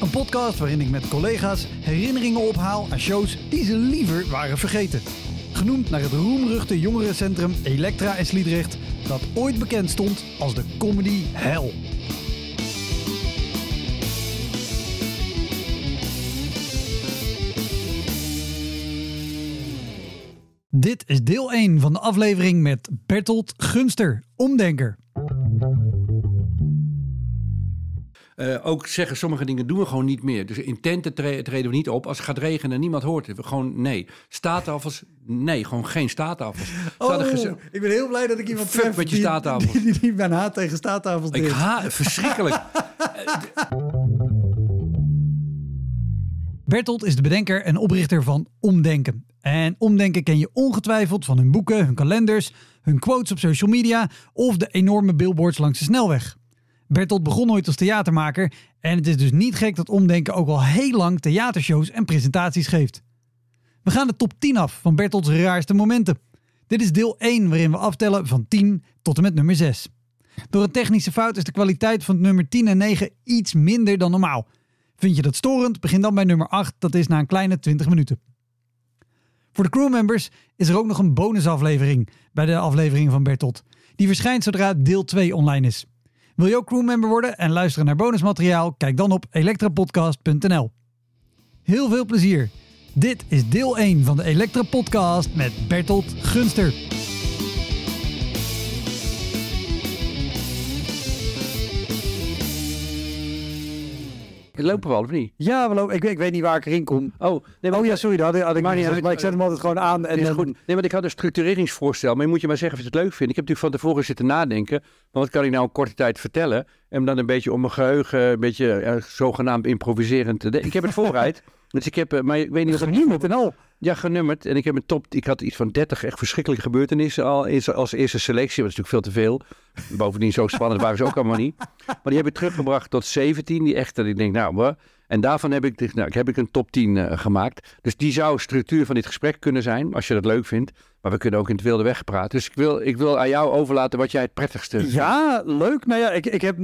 Een podcast waarin ik met collega's herinneringen ophaal aan shows die ze liever waren vergeten. Genoemd naar het roemruchte jongerencentrum Elektra in Sliedrecht, dat ooit bekend stond als de comedy hell. Dit is deel 1 van de aflevering met Bertolt Gunster, omdenker. Uh, ook zeggen sommige dingen doen we gewoon niet meer. Dus in tenten tre treden we niet op. Als het gaat regenen en niemand hoort het. We gewoon nee. Staattafels, nee. Gewoon geen staattafels. Oh, ik ben heel blij dat ik iemand tref met je staattafels. Die, die, die, mijn haat tegen staattafels Ik haat verschrikkelijk. Bertolt is de bedenker en oprichter van Omdenken. En Omdenken ken je ongetwijfeld van hun boeken, hun kalenders, hun quotes op social media of de enorme billboards langs de snelweg. Bertolt begon ooit als theatermaker en het is dus niet gek dat Omdenken ook al heel lang theatershows en presentaties geeft. We gaan de top 10 af van Bertolts raarste momenten. Dit is deel 1 waarin we aftellen van 10 tot en met nummer 6. Door een technische fout is de kwaliteit van nummer 10 en 9 iets minder dan normaal. Vind je dat storend? Begin dan bij nummer 8, dat is na een kleine 20 minuten. Voor de crewmembers is er ook nog een bonusaflevering bij de aflevering van Bertolt. Die verschijnt zodra deel 2 online is. Wil je ook crewmember worden en luisteren naar bonusmateriaal? Kijk dan op elektrapodcast.nl. Heel veel plezier. Dit is deel 1 van de Elektra Podcast met Bertolt Gunster. Lopen we al of niet? Ja, we lopen. Ik, ik weet niet waar ik erin kom. Oh, nee, maar, oh ja, sorry, dat had, had ik maar, niet, maar ik zet hem altijd gewoon aan. En, goed. Nee, maar ik had een structureringsvoorstel. Maar je moet je maar zeggen of je het leuk vindt. Ik heb natuurlijk van tevoren zitten nadenken. Maar wat kan ik nou een korte tijd vertellen? En dan een beetje om mijn geheugen, een beetje ja, zogenaamd improviserend te Ik heb het vooruit. Dus ik heb, maar ik weet niet wat met al. Ja, genummerd. En ik heb een top. Ik had iets van 30 echt verschrikkelijke gebeurtenissen al als eerste selectie. Dat is natuurlijk veel te veel. Bovendien zo spannend waren ze ook allemaal niet. Maar die heb ik teruggebracht tot 17. Die echt, dat ik denk, nou, en daarvan heb ik, nou, heb ik een top 10 uh, gemaakt. Dus die zou structuur van dit gesprek kunnen zijn, als je dat leuk vindt. Maar we kunnen ook in het wilde weg praten. Dus ik wil, ik wil aan jou overlaten wat jij het prettigste Ja, leuk. Nou ja, ik, ik heb,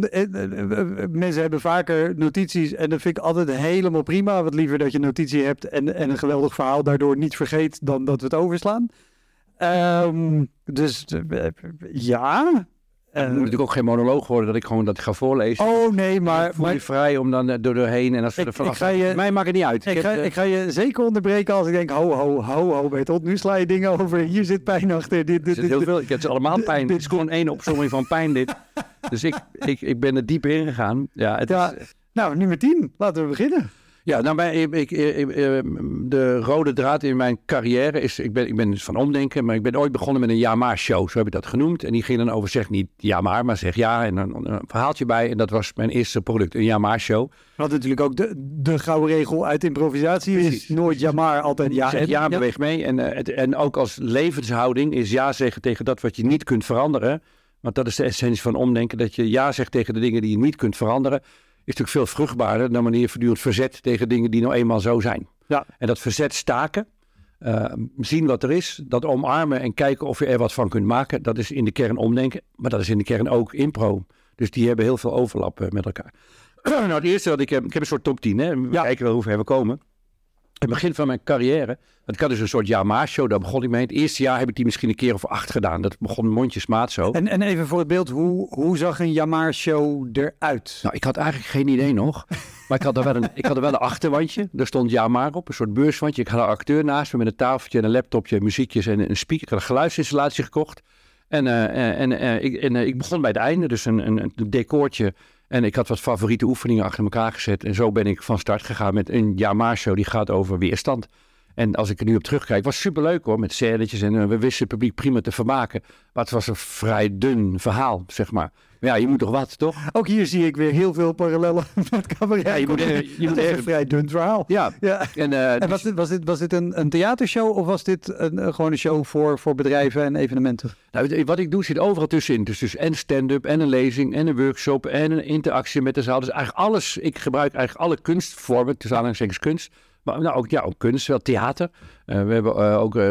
mensen hebben vaker notities en dat vind ik altijd helemaal prima. Wat liever dat je notitie hebt en, en een geweldig verhaal daardoor niet vergeet dan dat we het overslaan. Um, dus ja, het moet natuurlijk ook geen monoloog worden dat ik gewoon dat ga voorlezen. Oh nee, maar... Voel je vrij om dan door doorheen en als er vanaf... Je, mij maakt het niet uit. Ik, ik, ga, ik, ga, je zeker onderbreken als ik denk, ho, ho, ho, ho, Bertolt, nu sla je dingen over. Hier zit pijn achter. Dit, dit, dit, heel veel. Ik heb ze allemaal pijn. Dit is gewoon één opzomming van pijn, dit. Dus ik, ik, ik ben er diep in gegaan. Ja, het ja, is, nou, nummer 10. Laten we beginnen. Ja, nou, bij, ik, ik, de rode draad in mijn carrière is, ik ben, ik ben dus van omdenken, maar ik ben ooit begonnen met een ja show, zo heb ik dat genoemd. En die ging dan over, zeg niet ja maar, maar zeg ja en dan een verhaaltje bij. En dat was mijn eerste product, een ja show. Wat natuurlijk ook de, de gouden regel uit improvisatie is, nooit ja maar, altijd ja. Zeg, ja, beweeg mee. En, het, en ook als levenshouding is ja zeggen tegen dat wat je niet kunt veranderen. Want dat is de essentie van omdenken, dat je ja zegt tegen de dingen die je niet kunt veranderen natuurlijk veel vruchtbaarder dan wanneer je voortdurend verzet tegen dingen die nou eenmaal zo zijn. Ja. En dat verzet staken, uh, zien wat er is, dat omarmen en kijken of je er wat van kunt maken, dat is in de kern omdenken, maar dat is in de kern ook impro. Dus die hebben heel veel overlap uh, met elkaar. nou, het eerste wat ik heb, ik heb een soort top 10, hè. We ja. kijken wel hoe ver we komen het begin van mijn carrière, het had dus een soort ja-maar-show, daar begon ik mee. Het eerste jaar heb ik die misschien een keer of acht gedaan. Dat begon mondjesmaat zo. En, en even voor het beeld, hoe, hoe zag een ja-maar-show eruit? Nou, ik had eigenlijk geen idee nog. Maar ik had er wel een, ik had er wel een achterwandje. Daar stond ja-maar op, een soort beurswandje. Ik had een acteur naast me met een tafeltje en een laptopje, muziekjes en een speaker. Ik had een geluidsinstallatie gekocht. En, eh, en, eh, ik, en eh, ik begon bij het einde, dus een, een, een decoortje. En ik had wat favoriete oefeningen achter elkaar gezet. En zo ben ik van start gegaan met een Jaarmaarshow die gaat over weerstand. En als ik er nu op terugkijk, was superleuk hoor, met scènetjes. En eh, we wisten het publiek prima te vermaken. Maar het was een vrij dun verhaal, zeg maar. Ja, je moet toch wat, toch? Ook hier zie ik weer heel veel parallellen met cabaret. Ja, je moet, er- je moet een ergens- vrij dun verhaal. Ja, Ja. en, eh, En was dit, was dit, was dit een, een theatershow of was dit een, een- gewoon een show voor, voor bedrijven en evenementen? Nou, wat ik doe zit overal tussenin. Dus, dus en stand-up, en een lezing, en een workshop, en een interactie met de zaal. Dus eigenlijk alles. Ik gebruik eigenlijk alle kunstvormen, tussen aanhalingstekens kunst. Maar nou, ook, ja, ook kunst, wel theater. Eh, we hebben eh, ook eh,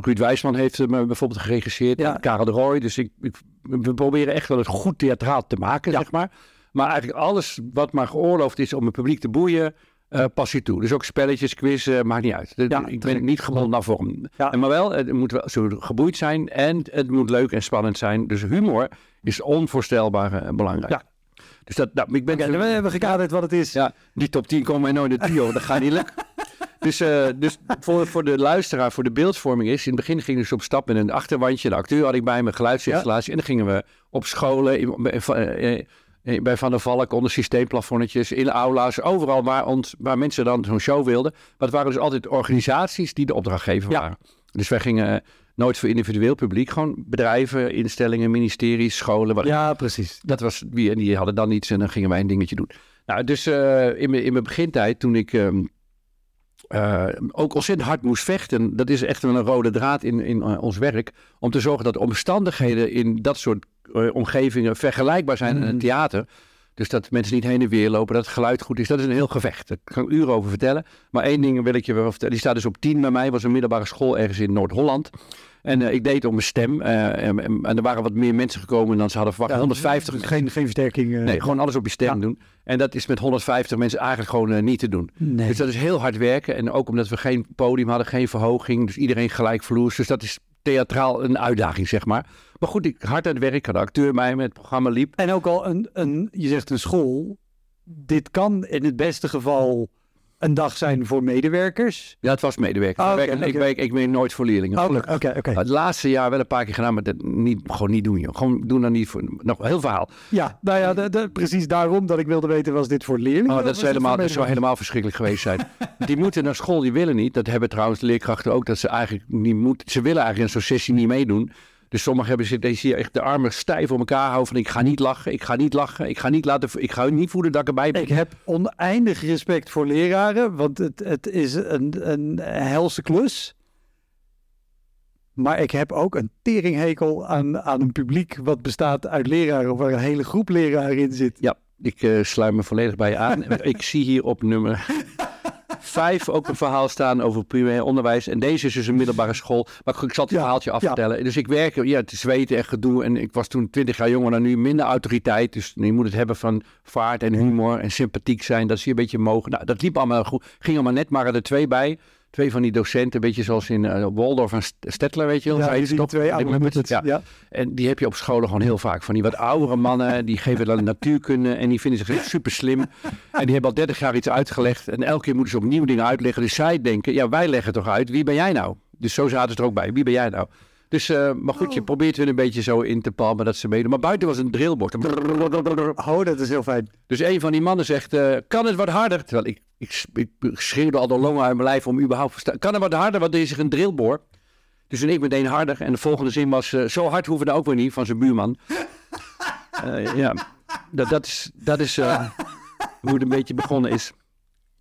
Ruud Wijsman heeft me bijvoorbeeld geregisseerd. Ja. Karel de Roy. Dus ik, ik- we proberen echt wel het goed theatraal te maken, zeg maar. Maar eigenlijk alles wat maar geoorloofd is om het publiek te boeien, eh pas je toe. Dus ook spelletjes, quiz, maakt niet uit. Ja, ik ben niet gebonden aan vorm. Ja. En maar wel, het moet wel zo geboeid zijn en het moet leuk en spannend zijn. Dus humor is onvoorstelbaar belangrijk. Ja. Dus dat, nou, ik ben we hebben gekaderd wat het is. ja, die top 10 komen wij nooit in de trio. Dat gaat niet lukken. Dus, eh, dus voor, voor de luisteraar, voor de beeldvorming is... In het begin ging dus op stap met een achterwandje. De acteur had ik bij me, geluidsinstallatie. En dan gingen we op scholen, in- eh, eh, bij Van der Valk, onder systeemplafonnetjes... in aula's, overal waar, ons, waar mensen dan zo'n show wilden. Maar het waren dus altijd organisaties die de opdrachtgever Ja. waren. Dus wij gingen nooit voor individueel publiek. Gewoon bedrijven, instellingen, ministeries, scholen. Wat Ja, precies. dat was wie en die hadden dan iets en dan gingen wij een dingetje doen. Nou, dus eh, in, mijn, in mijn begintijd, toen ik ehm, eh, ook ontzettend hard moest vechten, dat is echt wel een rode draad in, in eh, ons werk, om te zorgen dat de omstandigheden in dat soort omgevingen vergelijkbaar zijn aan Mhm. een theater. Dus dat mensen niet heen en weer lopen, dat het geluid goed is. Dat is een heel gevecht. Daar kan ik uren over vertellen. Maar één ding wil ik je wel vertellen. Die staat dus op 10 bij mij. was een middelbare school ergens in Noord-Holland. En eh, ik deed om mijn stem. eh, en, er waren wat meer mensen gekomen dan ze hadden verwacht. 150 dus Geen, geen versterking. eh. Nee, gewoon alles op je stem Ja. doen. En dat is met 150 mensen eigenlijk gewoon niet te doen. Nee. Dus dat is heel hard werken. En ook omdat we geen podium hadden, geen verhoging. Dus iedereen gelijkvloers. Dus dat is theatraal een uitdaging, zeg maar. Maar goed, ik hard aan het werk. Ik had acteur bij me. Het programma liep. En ook al een, een, je zegt een school. Dit kan in het beste geval een dag zijn voor medewerkers. Ja, het was medewerker. Ah, ik, werk, ik, ben nooit voor leerlingen. Oké, gelukkig. oké. oké. Het laatste jaar wel een paar keer gedaan, maar dat niet, gewoon niet doen, joh. Gewoon doen dan niet voor. Nog heel verhaal. Ja, nou ja, de, de- precies daarom dat ik wilde weten, was dit voor leerlingen? Oh, dat, is helemaal, dat zou helemaal verschrikkelijk geweest zijn. die moeten naar school, die willen niet. Dat hebben trouwens de leerkrachten ook, dat ze eigenlijk niet moeten. Ze willen eigenlijk in zo'n sessie niet meedoen. Dus sommigen hebben zich deze echt de armen stijf om elkaar houden. Van ik ga niet lachen, ik ga niet lachen, ik ga niet laten, ik ga niet voelen dat ik erbij ben. Ik heb oneindig respect voor leraren, want het, het is een, een helse klus. Maar ik heb ook een teringhekel aan, aan een publiek wat bestaat uit leraren, of waar een hele groep leraren in zit. Ja, ik eh, sluit me volledig bij je aan. ik zie hier op nummer vijf ook een verhaal staan over primair onderwijs. En deze is dus een middelbare school. Maar ik zal het Ja, verhaaltje ja. afvertellen. Dus ik werk, ja, het is zweten en gedoe. En ik was toen twintig jaar jonger dan nu, minder autoriteit. Dus je moet het hebben van vaart en humor en sympathiek zijn. Dat zie je een beetje mogen. Nou, dat liep allemaal goed. Ging allemaal net, maar er twee bij. Twee van die docenten, een beetje zoals in uh, Waldorf en Stettler, weet je wel. Ja, die twee oude ja. ja. En die heb je op scholen gewoon heel vaak. Van die wat oudere mannen, die geven dan natuurkunde en die vinden zich super slim. En die hebben al 30 jaar iets uitgelegd. En elke keer moeten ze opnieuw dingen uitleggen. Dus zij denken, ja, wij leggen toch uit. Wie ben jij nou? Dus zo zaten ze er ook bij. Wie ben jij nou? Dus, eh, maar goed, je probeert hun een beetje zo in te palmen dat ze meedoen. Maar buiten was een drillbord. Oh, dat is heel fijn. Dus een van die mannen zegt, eh, kan het wat harder? Terwijl ik, ik, ik schreeuwde al de longen uit mijn lijf om überhaupt verstaan. Kan het wat harder, want er is zich een drillboor. Dus en ik meteen harder. En de volgende zin was, eh, zo hard hoeven we ook weer niet, van zijn buurman. Eh, ja, dat, dat is, dat is eh, hoe het een beetje begonnen is.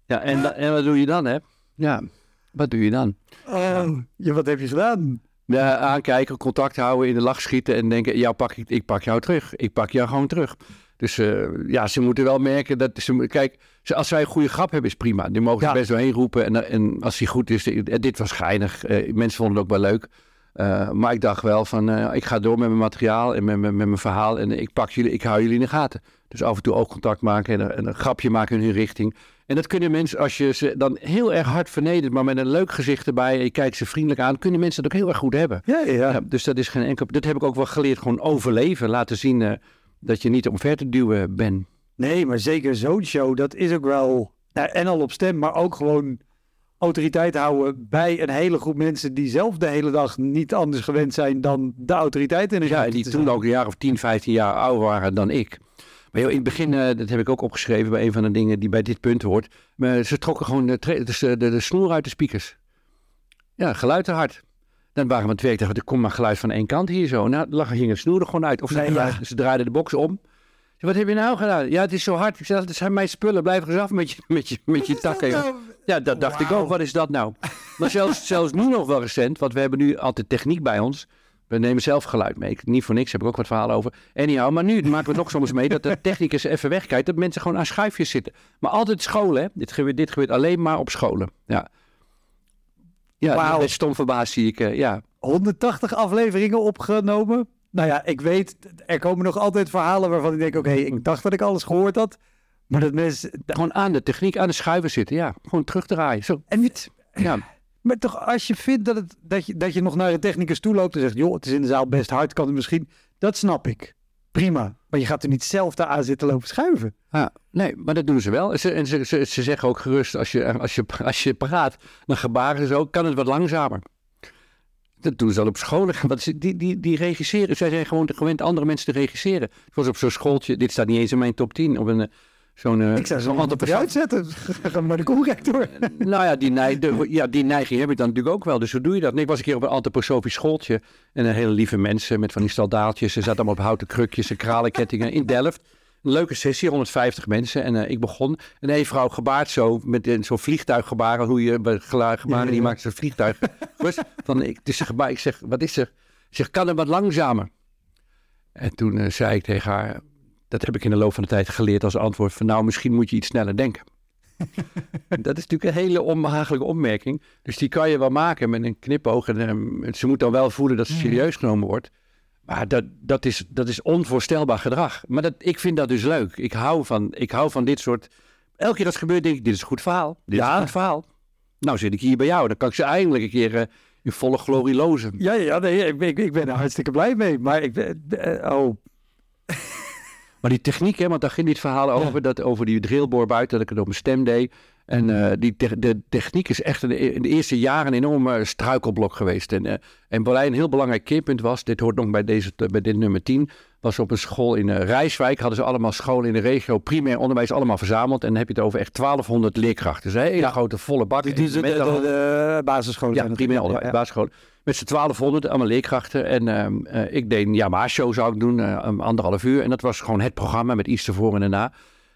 Ja, en, en wat doe je dan, hè? Ja, wat doe je dan? Oh, ja, wat heb je gedaan? Ja, aankijken, contact houden, in de lach schieten en denken, ja, pak ik, ik pak jou terug. Ik pak jou gewoon terug. Dus eh, ja, ze moeten wel merken dat ze... Kijk, ze- als zij een goede grap hebben is prima. Die mogen Ja. er best doorheen roepen. En, en als die goed is, eh, dit was geinig. Eh, mensen vonden het ook wel leuk. Maar ik dacht wel van, ik ga door met mijn materiaal en met, met, met mijn verhaal. En ik pak jullie, ik hou jullie in de gaten. Dus af en toe ook contact maken en, en een grapje maken in hun richting. En dat kunnen mensen, als je ze dan heel erg hard vernedert, maar met een leuk gezicht erbij, en je kijkt ze vriendelijk aan, kunnen mensen dat ook heel erg goed hebben. Ja, ja. Ja, dus dat is geen enkel. Dat heb ik ook wel geleerd. Gewoon overleven. Laten zien eh, dat je niet omver te duwen bent. Nee, maar zeker zo'n show, dat is ook wel... Nou, en al op stem, maar ook gewoon autoriteit houden bij een hele groep mensen die zelf de hele dag niet anders gewend zijn dan de autoriteit in een Ja, en die toen ook een jaar of 10, 15 jaar ouder waren dan ik. Maar joh, in het begin, eh, dat heb ik ook opgeschreven bij een van de dingen die bij dit punt hoort. Maar ze trokken gewoon de, dus, de, de snoer uit de speakers. Ja, geluid te hard. Dan waren we aan het werk, dacht ik, er komt maar geluid van één kant hier zo. Nou, lag ging het snoer er gewoon uit. Of ze, Nee, ja. draaiden- ze draaiden de box om. Wat heb je nou gedaan? Ja, het is zo hard. Ik zei, dat zijn mijn spullen. Blijf er eens af met je, met je, met je takken. joh. Ja, dat dacht ik ook. Wat is dat nou? Maar zelfs, zelfs nu nog wel recent, want we hebben nu altijd techniek bij ons. We nemen zelf geluid mee. Ik- Niet voor niks, heb ik ook wat verhalen over. Anyhow, maar nu maken we het nog soms mee dat de technicus even wegkijkt. Dat mensen gewoon aan schuifjes zitten. Maar altijd scholen, hè. Dit gebeurt, dit gebeurt alleen maar op scholen. Ja, ja met stom verbaasd zie ik. eh, ja. 180 afleveringen opgenomen. Nou ja, ik weet, er komen nog altijd verhalen waarvan ik denk, oké, ik dacht dat ik alles gehoord had. Maar dat mensen... Gewoon aan de techniek, aan de schuiven zitten. Ja, gewoon terugdraaien. Zo. En niet, Ja. Maar toch, als je vindt dat, het, dat, je, dat je nog naar de technicus toe loopt en zegt, joh, het is in de zaal best hard, kan het misschien... Dat snap ik. Prima. Maar je gaat er niet zelf daar aan zitten lopen schuiven. Ja, nee, maar dat doen ze wel. Ze, en ze, ze, ze zeggen ook gerust, als je, als, je, als je praat, dan gebaren ze ook, kan het wat langzamer. Dat doen ze al op scholen. Want ze- die, die, die regisseren, zij zijn gewoon gewend andere mensen te regisseren. Was op zo'n schooltje, dit staat niet eens in mijn top 10, op een, eh, zo'n... eh, Ik zou zo'n altijd uitzetten. Ga maar de corrector. nou ja die, neig, de- ja, die neiging heb ik dan natuurlijk ook wel. Dus hoe doe je dat? Nee, ik was een keer op een antroposofisch schooltje. En een hele lieve mensen met van die staldaaltjes. Ze zaten allemaal op houten krukjes en kralenkettingen in Delft. Een leuke sessie, 150 mensen. En eh, ik begon. En een vrouw gebaard zo, met zo'n vliegtuiggebaren. Hoe je gebaren, Ja, die ja. maakt zo'n vliegtuig. Dus, van, ik, dus ze gebaar, ik zeg, wat is er? Zeg, kan het wat langzamer? En toen eh, zei ik tegen haar, dat heb ik in de loop van de tijd geleerd als antwoord. Van nou, misschien moet je iets sneller denken. Dat is natuurlijk een hele onbehagelijke opmerking. Dus die kan je wel maken met een knipoog. En, ehm, ze moet dan wel voelen dat ze serieus genomen wordt. Maar dat, dat, is, dat is onvoorstelbaar gedrag. Maar dat, ik vind dat dus leuk. Ik hou, van, ik hou van dit soort... Elke keer als het gebeurt denk ik, dit is een goed verhaal. Dit is Ja. een goed verhaal. Nou zit ik hier bij jou. Dan kan ik ze eindelijk een keer eh, in volle glorie lozen. Ja, ja nee, ik, ben- ik, ik ben er hartstikke blij mee. Maar ik ben... eh, oh, Maar die techniek, hè, want daar ging dit verhaal over, dat, over die drillboor buiten, dat ik het op mijn stem deed. En eh, die te- de techniek is echt in de, in de eerste jaren een enorme struikelblok geweest. En, eh en Berlijn een heel belangrijk keerpunt was, dit hoort nog bij, deze, bij dit nummer 10, was op een school in eh, Rijswijk, hadden ze allemaal scholen in de regio, primair onderwijs, allemaal verzameld. En dan heb je het over echt 1200 leerkrachten. Dus een hele Ja. grote volle bak. die, die, de, de, de, basisscholen. ja, primair onderwijs, Ja, ja. Met z'n 1200, allemaal leerkrachten. En ehm, eh, ik deed een Yamaha-show zou ik doen, eh, anderhalf uur. En dat was gewoon het programma met iets ervoor en daarna.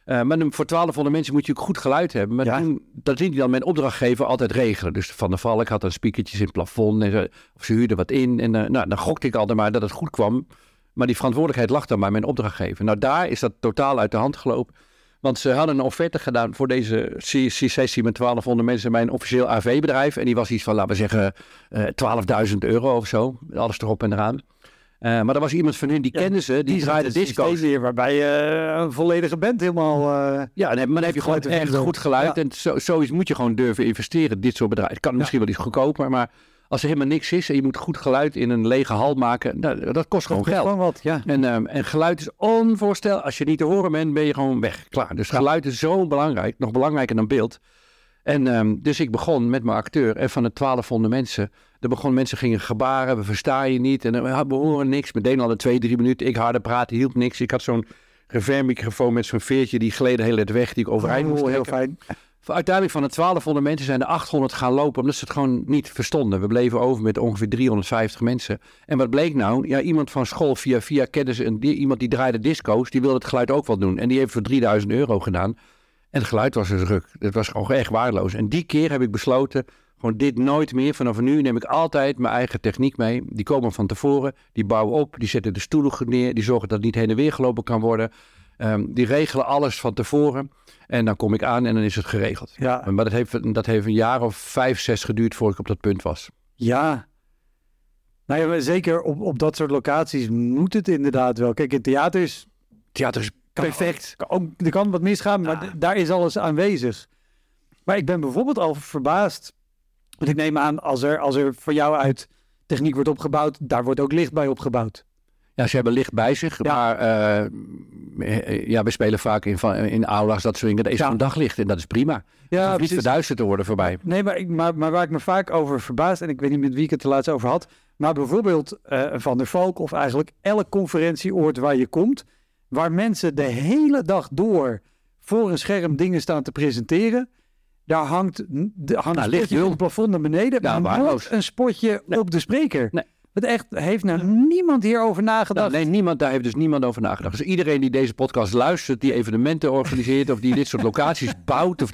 Eh, maar voor 1200 mensen moet je ook goed geluid hebben. Maar Ja. toen, dat liet hij dan mijn opdrachtgever altijd regelen. Dus Van der Valk had dan speakertjes in het plafond. En ze, of ze huurden wat in. En nou, dan gokte ik altijd maar dat het goed kwam. Maar die verantwoordelijkheid lag dan bij mijn opdrachtgever. Nou, daar is dat totaal uit de hand gelopen. Want ze hadden een offerte gedaan voor deze sessie met 1200 mensen bij een officieel AV-bedrijf. En die was iets van, laten we zeggen, eh 12.000 euro of zo. Alles erop en eraan. Eh, maar er was iemand van hun, die Ja, kenden ze, die, draaide systeem disco's. weer waarbij je een volledige band helemaal... eh, Ja, maar dan heb je gewoon echt goed geluid. Ja. En zo, zoiets moet je gewoon durven investeren, dit soort bedrijven. Het kan misschien wel iets goedkoper, maar als er helemaal niks is en je moet goed geluid in een lege hal maken, nou, dat kost gewoon geld. Gewoon wat, ja. En, ehm, en geluid is onvoorstelbaar. Als je niet te horen bent, ben je gewoon weg. Klaar. Dus geluid is zo belangrijk. Nog belangrijker dan beeld. En ehm, dus ik begon met mijn acteur. En van de 1200 mensen. Er begonnen mensen gingen gebaren. We verstaan je niet. En eh, we horen niks. Meteen al de twee, drie minuten. Ik harder praten, hielp niks. Ik had zo'n revermicrofoon met zo'n veertje. Die gleden heel het weg. Die ik overeind moest Oh, heel trekken. fijn. Uiteindelijk van de 1200 mensen zijn er 800 gaan lopen omdat ze het gewoon niet verstonden. We bleven over met ongeveer 350 mensen. En wat bleek nou? Ja, iemand van school via via een, die- iemand die draaide disco's. Die wilde het geluid ook wel doen. En die heeft voor 3000 euro gedaan. En het geluid was dus ruk. Het was gewoon echt waardeloos. En die keer heb ik besloten, gewoon dit nooit meer. Vanaf nu neem ik altijd mijn eigen techniek mee. Die komen van tevoren, die bouwen op, die zetten de stoelen neer. Die zorgen dat het niet heen en weer gelopen kan worden. Ehm, die regelen alles van tevoren. En dan kom ik aan en dan is het geregeld. Ja, Maar dat heeft, dat heeft een jaar of vijf, zes geduurd voordat ik op dat punt was. ja. Nou ja, zeker op, op dat soort locaties moet het inderdaad wel. Kijk, in theaters Theater is perfect. kan ook, er kan wat misgaan, maar daar is alles aanwezig. Maar ik ben bijvoorbeeld al verbaasd. Want ik neem aan, als er, als er voor jou uit techniek wordt opgebouwd, daar wordt ook licht bij opgebouwd. Ja, ze hebben licht bij zich, Ja. maar eh, ja, we spelen vaak in, in aula's dat soort dingen. Er is Ja. een daglicht en dat is prima. Ja, Ja, niet verduisterd te worden voorbij. Nee, maar, ik, maar, maar waar ik me vaak over verbaas, en ik weet niet met wie ik het de laatst over had, maar bijvoorbeeld eh, Van der Valk of eigenlijk elk conferentieoord waar je komt, waar mensen de hele dag door voor een scherm dingen staan te presenteren, daar hangt, de, hangt Nou, licht het plafond naar beneden, Ja, maar nooit een spotje Nee. op de spreker. Nee. Het echt, heeft nou niemand hierover nagedacht. Nou, nee, niemand, daar heeft dus niemand over nagedacht. Dus iedereen die deze podcast luistert, die evenementen organiseert of die dit soort locaties bouwt. Of,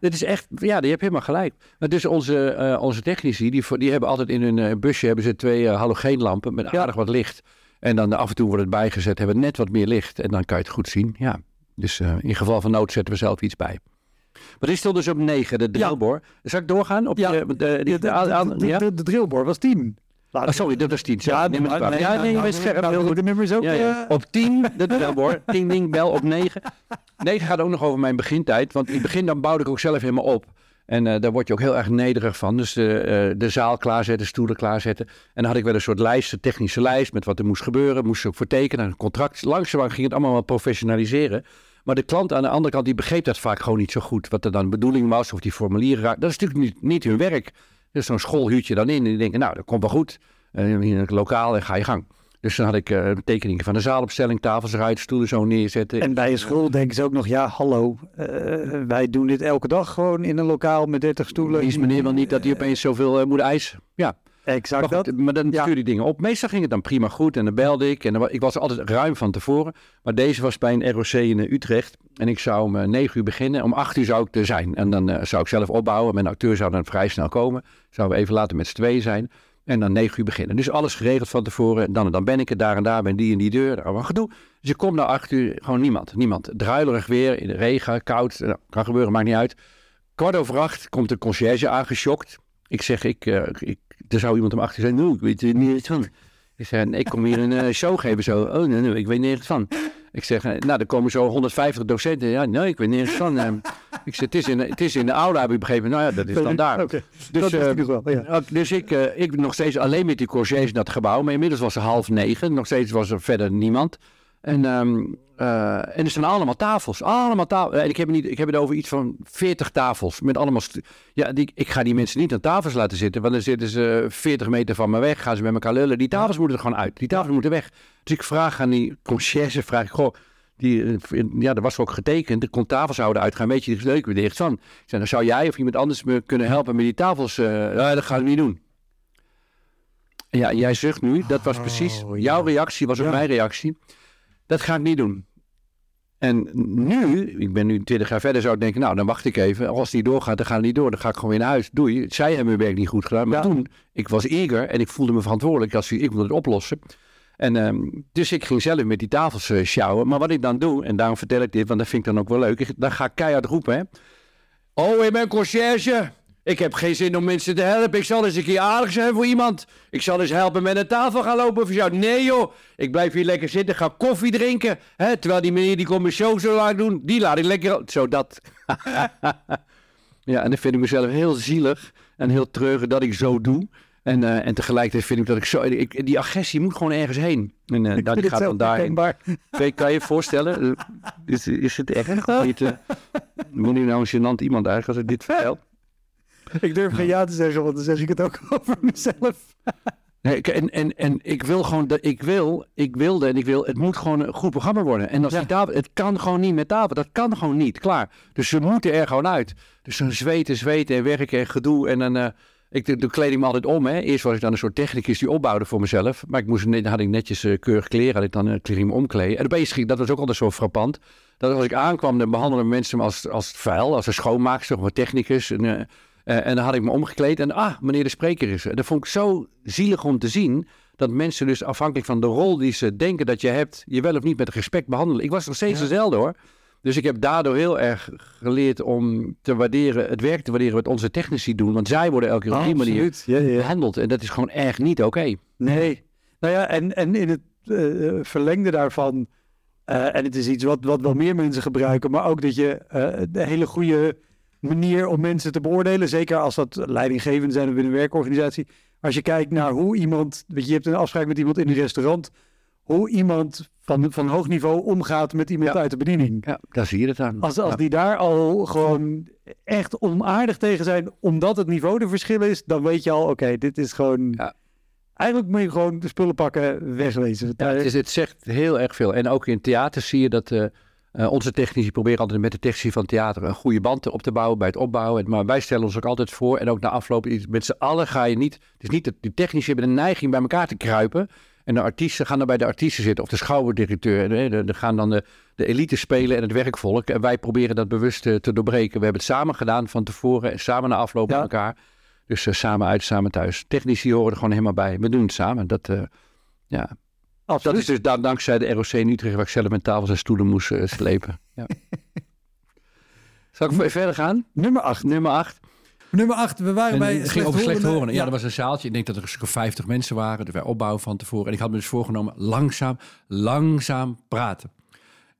dit is echt, ja, die hebt helemaal gelijk. Maar dus onze, eh, onze technici, die, die hebben altijd in hun eh, busje hebben ze twee eh, halogeenlampen met aardig wat licht. En dan af en toe wordt het bijgezet, hebben we net wat meer licht. En dan kan je het goed zien. Ja, dus in geval van nood zetten we zelf iets bij. Maar die stond dus op 9, de drillboor. Zal ik doorgaan? Op Ja. de, de, de, de drillboor was 10. Oh, sorry, dat was 10. Ja, neem het maar- nee, ja, nee, je bent scherp. heel goed. de nummers ook. Ja, ja. eh, Op 10, de drillboor. Ding, ding, bel op 9. 9 gaat ook nog over mijn begintijd. Want in het begin dan bouwde ik ook zelf helemaal op. En eh, daar word je ook heel erg nederig van. Dus de, eh, de zaal klaarzetten, stoelen klaarzetten. En dan had ik wel een soort lijst, een technische lijst met wat er moest gebeuren. Moest ik ook voor tekenen, een contract. Langzaamaan ging het allemaal wel professionaliseren. Maar de klant aan de andere kant, die begreep dat vaak gewoon niet zo goed. Wat er dan de bedoeling was, of die formulieren raakten. Dat is natuurlijk niet, niet hun werk. Dus zo'n school huurt je dan in en die denken, nou, dat komt wel goed. Eh, in het lokaal en ga je gang. Dus dan had ik eh tekeningen van de zaalopstelling, tafels eruit, stoelen zo neerzetten. En bij een school denken ze ook nog, ja, hallo, eh, wij doen dit elke dag gewoon in een lokaal met 30 stoelen. Is meneer wel niet dat hij opeens zoveel eh, moet eisen? Ja, Exact maar, dat. goed, maar dan Ja. stuur je dingen op. Meestal ging het dan prima goed en dan belde ik. En dan, ik was altijd ruim van tevoren. Maar deze was bij een ROC in eh, Utrecht. En ik zou om eh, 9 uur beginnen. Om 8 uur zou ik er zijn. En dan eh, zou ik zelf opbouwen. Mijn acteur zou dan vrij snel komen. Zouden we even later met z'n tweeën zijn. En dan 9 uur beginnen. Dus alles geregeld van tevoren. En dan, dan ben ik er daar en daar, ben die en die deur. Daar allemaal gedoe. Dus ik kom na 8 uur, gewoon niemand. Niemand. Druilerig weer, in de regen, koud. Nou, kan gebeuren, maakt niet uit. Kwart over acht komt de conciërge aangeschokt. Ik zeg, ik, ik, er zou iemand om achter zijn. Nou, ik weet er niet van. Ik zeg, ik kom hier een eh, show geven zo. Oh, nee, nee, ik weet nergens van. Ik zeg, eh, nou, er komen zo 150 docenten. Ja, nee, ik weet nergens van. Eh, ik zeg, het is, in, het is in de aula, heb ik begrepen. Nou ja, dat is dan daar. Oké, Dus, dat nog wel, ja. Dus ik, eh, ik nog steeds alleen met die conciërge in dat gebouw. Maar inmiddels was het half negen. Nog steeds was er verder niemand. En, ehm, eh, en er staan allemaal tafels. Allemaal tafels. En ik heb, niet, ik heb het over iets van 40 tafels. Met allemaal. Ja, die, ik ga die mensen niet aan tafels laten zitten. Want dan zitten ze 40 meter van me weg. Gaan ze met elkaar lullen. Die tafels moeten er gewoon uit. Die tafels moeten weg. Dus ik vraag aan die conciërge. Vraag ik, goh. Die, eh, ja, er was ook getekend. Er kon tafels zouden uitgaan. Weet je, leuk weer dicht dan zou jij of iemand anders me kunnen helpen met die tafels? eh, ja, dat ga ik niet doen. Ja, jij zucht nu. Dat was precies. Oh, ja. Jouw reactie was ook Ja. mijn reactie. Dat ga ik niet doen. En nu, ik ben nu 20 jaar verder, zou ik denken, nou dan wacht ik even. Als die doorgaat, dan gaat het niet door. Dan ga ik gewoon weer naar huis. Doei. Zij hebben mijn werk niet goed gedaan. Maar Ja. toen, ik was eager en ik voelde me verantwoordelijk. Als, ik wilde het oplossen. En, ehm, dus ik ging zelf met die tafels eh, sjouwen. Maar wat ik dan doe, en daarom vertel ik dit, want dat vind ik dan ook wel leuk. Ik, dan ga ik keihard roepen. Hè. Oh, ik ben conciërge. Ik heb geen zin om mensen te helpen. Ik zal eens een keer aardig zijn voor iemand. Ik zal eens helpen met een tafel gaan lopen voor jou. Nee joh, ik blijf hier lekker zitten, ga koffie drinken. Hè? Terwijl die meneer die komt mijn show zo lang doen, die laat ik lekker... Zo dat. ja, en dan vind ik mezelf heel zielig en heel treurig dat ik zo doe. En, eh, en tegelijkertijd vind ik dat ik zo... Ik, die agressie moet gewoon ergens heen. En die het gaat dan daarheen. Kan- je je voorstellen? Eh, Is, is het niet, eh, ben ik nou een gênant iemand eigenlijk als ik dit vertel? Ik durf geen ja te zeggen, want dan zeg ik het ook over mezelf. Nee, ik- en, en, en ik wil gewoon, dat ik wil, ik wilde en ik wil, het moet gewoon een goed programma worden. En als Ja. die tafel, het kan gewoon niet met tafel, dat kan gewoon niet, klaar. Dus ze moeten er gewoon uit. Dus dan zweten, zweten en werken en gedoe. En dan, eh, ik, dan kleed ik me altijd om. Hè. Eerst was ik dan een soort technicus die opbouwde voor mezelf. Maar ik moest, dan had ik netjes eh, keurig kleren, had ik dan uh, kleren me omkleden. En opeens ging, dat was ook altijd zo frappant. Dat als ik aankwam, dan behandelden mensen me als, als vuil, als een schoonmaakster of een technicus. En, eh, en dan had ik me omgekleed en ah, meneer de spreker is er. Dat vond ik zo zielig om te zien. Dat mensen dus afhankelijk van de rol die ze denken dat je hebt, je wel of niet met respect behandelen. Ik was nog steeds Ja. dezelfde hoor. Dus ik heb daardoor heel erg geleerd om te waarderen, het werk te waarderen wat onze technici doen. Want zij worden elke keer op die manier Absoluut. Ja, ja. behandeld. En dat is gewoon echt niet oké. Nee. Nou ja, en, en in het eh, verlengde daarvan, eh, en het is iets wat, wat wel meer mensen gebruiken, maar ook dat je de hele goede manier om mensen te beoordelen, zeker als dat leidinggevenden zijn binnen een werkorganisatie. Als je kijkt naar hoe iemand, weet je, je hebt een afspraak met iemand in een restaurant hoe iemand van, van hoog niveau omgaat met iemand Ja. uit de bediening. Ja, daar zie je het aan. Als, als Ja. die daar al gewoon echt onaardig tegen zijn, omdat het niveau de verschil is, dan weet je al, oké, dit is gewoon... Ja. Eigenlijk moet je gewoon de spullen pakken, wegwezen. Ja, het, is, het zegt heel erg veel. En ook in theater zie je dat eh, eh, onze technici proberen altijd met de technici van theater een goede band op te bouwen bij het opbouwen. En- Maar wij stellen ons ook altijd voor, en ook na afloop, iets- met z'n allen ga je niet. Het is niet dat die technici hebben een neiging bij elkaar te kruipen. En de artiesten gaan dan bij de artiesten zitten, of de schouwburgdirecteur. En, de- de gaan dan de, de elite spelen en het werkvolk. En wij proberen dat bewust eh, te doorbreken. We hebben het samen gedaan van tevoren en samen na afloop Ja. met elkaar. Dus eh, samen uit, samen thuis. Technici horen er gewoon helemaal bij. We doen het samen. Dat, ja, absoluut. dat is dus da- dankzij de ROC in Utrecht waar ik zelf met tafels en stoelen moest eh, slepen. Ja. Zal ik verder gaan? Nummer 8. Nummer 8. Nummer 8, we waren En bij het ging over slecht horen. Ja, er was een zaaltje. Ik denk dat er een stuk of 50 mensen waren. Dus wij opbouwen van tevoren. En ik had me dus voorgenomen langzaam, langzaam praten.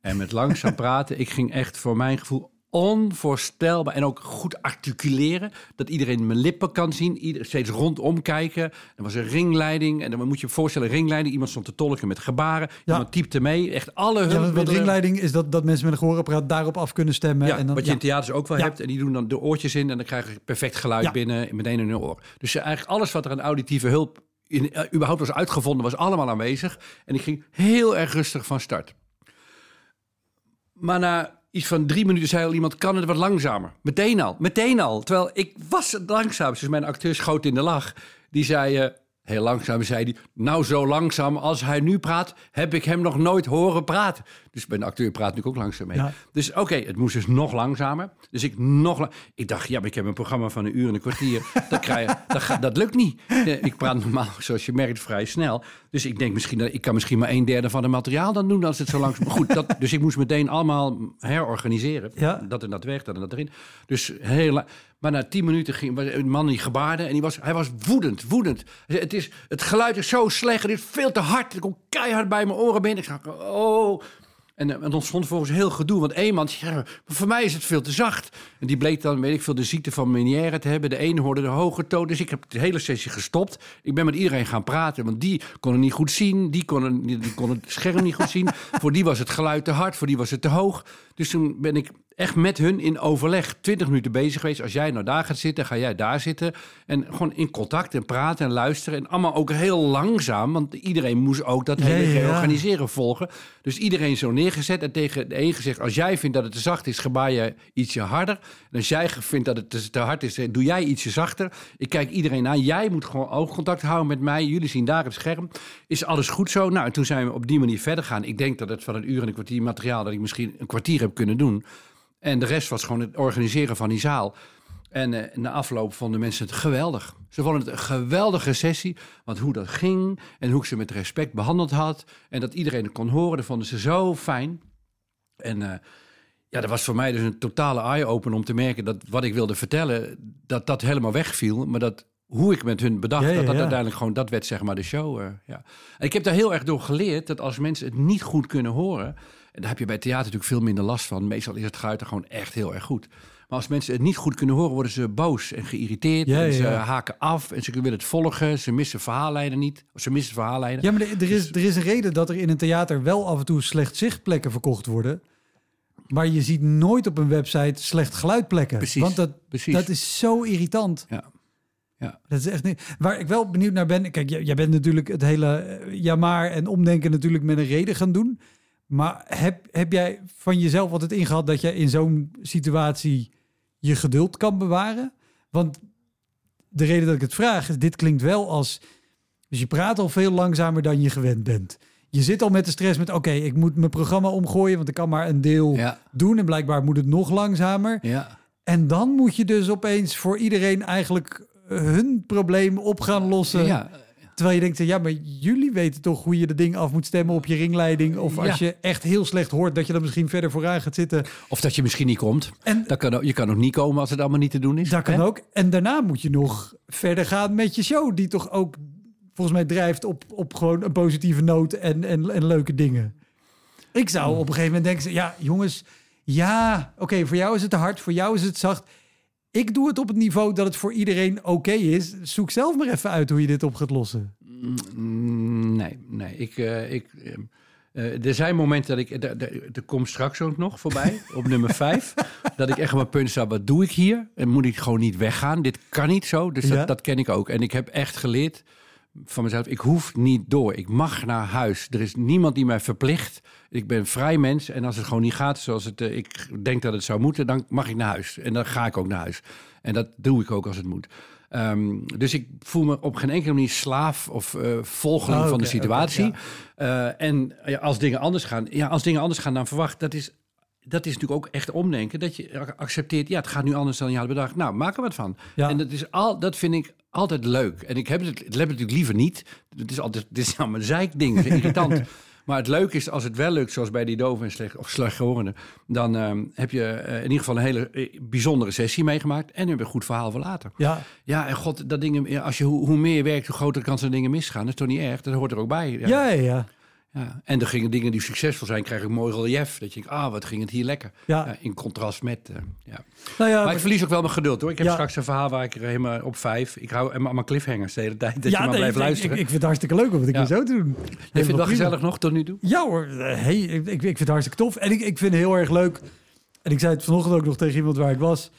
En met langzaam praten, ik ging echt voor mijn gevoel onvoorstelbaar. En ook goed articuleren. Dat iedereen mijn lippen kan zien. Ieder, steeds rondom kijken. Er was een ringleiding. En dan moet je je voorstellen, ringleiding. Iemand stond te tolken met gebaren. Ja. Iemand typte mee. Echt alle Ja, wat hulpmiddelen. ringleiding is dat, dat mensen met een gehoorapparaat daarop af kunnen stemmen. Ja, en dan, wat je ja. in theaters ook wel Ja. hebt. En die doen dan de oortjes in en dan krijg je perfect geluid Ja. binnen, meteen in hun oor. Dus eigenlijk alles wat er aan auditieve hulp in, eh, überhaupt was uitgevonden, was allemaal aanwezig. En ik ging heel erg rustig van start. Maar na iets van drie minuten zei al iemand, kan het wat langzamer? Meteen al, meteen al. Terwijl ik was het langzaam. Dus mijn acteur schoot in de lach. Die zei, eh, heel langzaam zei hij... nou zo langzaam als hij nu praat... heb ik hem nog nooit horen praten. Dus bij een acteur praat natuurlijk ook langzaam mee. Ja. Dus oké, het moest dus nog langzamer. Dus ik nog Ik dacht, ja, maar ik heb een programma van een uur en een kwartier. dat, krijg dat, gaat- dat lukt niet. Ik praat normaal, zoals je merkt, vrij snel. Dus ik denk misschien, dat ik kan misschien maar een derde van het materiaal dan doen als het zo langzaam... Maar goed, dat, dus ik moest meteen allemaal herorganiseren. Ja. Dat en dat weg, dat en dat erin. Dus heel Maar na tien minuten ging een man die gebaarde en die was, hij was woedend, woedend. Het, is, het geluid is zo slecht, het is veel te hard. Het komt keihard bij mijn oren binnen. Ik zag, oh... En eh, het ontstond volgens heel gedoe. Want één man zei, ja, maar voor mij is het veel te zacht. En die bleek dan, weet ik veel, de ziekte van Meniere te hebben. De ene hoorde de hoge toon. Dus ik heb de hele sessie gestopt. Ik ben met iedereen gaan praten. Want die kon het niet goed zien. Die kon, het, die kon het scherm niet goed zien. voor die was het geluid te hard. Voor die was het te hoog. Dus toen ben ik echt met hun in overleg 20 minuten bezig geweest. Als jij nou daar gaat zitten, ga jij daar zitten. En gewoon in contact en praten en luisteren. En allemaal ook heel langzaam. Want iedereen moest ook dat hele ja, ja. reorganiseren volgen. Dus iedereen zo neergezet en tegen de een gezegd... als jij vindt dat het te zacht is, gebaar je ietsje harder. En als jij vindt dat het te, hard is, doe jij ietsje zachter. Ik kijk iedereen aan. Jij moet gewoon oogcontact houden met mij. Jullie zien daar op het scherm. Is alles goed zo? Nou, en toen zijn we op die manier verder gaan. Ik denk dat het van een uur en een kwartier materiaal... dat ik misschien een kwartier heb kunnen doen. En de rest was gewoon het organiseren van die zaal. En eh, na afloop vonden mensen het geweldig. Ze vonden het een geweldige sessie. Want hoe dat ging en hoe ik ze met respect behandeld had. En dat iedereen het kon horen, dat vonden ze zo fijn. En eh, ja, dat was voor mij dus een totale eye-open om te merken dat wat ik wilde vertellen, dat dat helemaal wegviel. Maar dat hoe ik met hun bedacht, Ja, ja, dat dat uiteindelijk gewoon, dat werd zeg maar de show. eh, ja. En ik heb daar heel erg door geleerd dat als mensen het niet goed kunnen horen, en daar heb je bij theater natuurlijk veel minder last van. Meestal is het geluid er gewoon echt heel erg goed. Maar als mensen het niet goed kunnen horen, worden ze boos en geïrriteerd. En ze haken af en ze willen het volgen. Ze missen verhaallijnen niet. Of ze missen verhaallijnen. Ja, maar er er is, er is een reden dat er in een theater wel af en toe slecht zichtplekken verkocht worden. Maar je ziet nooit op een website slecht geluidplekken. Precies, Want dat, precies. dat is zo irritant. Ja. Ja. Dat is echt niet. Waar ik wel benieuwd naar ben. Kijk, jij, jij bent natuurlijk het hele eh, ja maar en omdenken natuurlijk met een reden gaan doen. Maar heb, heb jij van jezelf altijd ingehad dat jij in zo'n situatie je geduld kan bewaren? Want de reden dat ik het vraag is, dit klinkt wel als... Dus je praat al veel langzamer dan je gewend bent. Je zit al met de stress met, oké, ik moet mijn programma omgooien, want ik kan maar een deel Ja. doen. En blijkbaar moet het nog langzamer. Ja. En dan moet je dus opeens voor iedereen eigenlijk hun probleem op gaan lossen. ja. Terwijl je denkt, ja, maar jullie weten toch hoe je de ding af moet stemmen op je ringleiding. Of als Ja. je echt heel slecht hoort, dat je dan misschien verder vooraan gaat zitten. Of dat je misschien niet komt. En Dat kan, ook- je kan ook niet komen als het allemaal niet te doen is. dat kan hè? ook. En daarna moet je nog verder gaan met je show, die toch ook volgens mij drijft op, op gewoon een positieve noot en, en, en leuke dingen. Ik zou op een gegeven moment denken, ja, jongens, ja, oké, voor jou is het te hard, voor jou is het zacht. Ik doe het op het niveau dat het voor iedereen oké is. Zoek zelf maar even uit hoe je dit op gaat lossen. Mm, Nee, nee. Ik, eh, ik, eh, eh, er zijn momenten dat ik... Er, komt straks ook nog voorbij, op nummer vijf... dat ik echt op mijn punt sta, wat doe ik hier? En moet ik gewoon niet weggaan? Dit kan niet zo, dus Ja. dat ken ik ook. En ik heb echt geleerd van mezelf, ik hoef niet door. Ik mag naar huis. Er is niemand die mij verplicht. Ik ben vrij mens en als het gewoon niet gaat zoals het, eh, ik denk dat het zou moeten... dan mag ik naar huis. En dan ga ik ook naar huis. En dat doe ik ook als het moet. Ehm, dus ik voel me op geen enkele manier slaaf of eh volgeling Oh, van de situatie. Eh, en ja, als dingen anders gaan, ja, als dingen anders gaan dan verwacht, dat is, dat is natuurlijk ook echt omdenken. Dat je ac- accepteert, ja, het gaat nu anders dan je had bedacht. Nou, maak er wat van. Ja. En dat, is al, dat vind ik altijd leuk. En ik heb het, heb het natuurlijk liever niet. Het is altijd, dit is allemaal een zeikding, het is irritant. Maar het leuke is, als het wel lukt, zoals bij die doven en slecht, of slechthorenden, dan ehm, heb je eh, in ieder geval een hele eh, bijzondere sessie meegemaakt en heb je een goed verhaal voor later. Ja, Ja, en god, dat dingen, als je, hoe, hoe meer je werkt, hoe groter de kans dat dingen misgaan. Dat is toch niet erg? Dat hoort er ook bij. ja, ja. ja. Ja. En er gingen dingen die succesvol zijn, krijgen een mooi relief. Dat je denkt, ah, wat ging het hier lekker. Ja. Ja, in contrast met, eh, ja. Nou ja, Maar ik verlies ook wel mijn geduld hoor. Ik heb Ja. straks een verhaal waar ik er helemaal op vijf. Ik hou helemaal mijn cliffhangers de hele tijd. Dat ja, je maar nee, blijft ik, luisteren. Ik, ik vind het hartstikke leuk om het een keer zo te doen. je vindt het wel gezellig nog tot nu toe? Ja hoor, Eh, hey, ik, ik vind het hartstikke tof. En ik, ik vind het heel erg leuk. En ik zei het vanochtend ook nog tegen iemand waar ik was.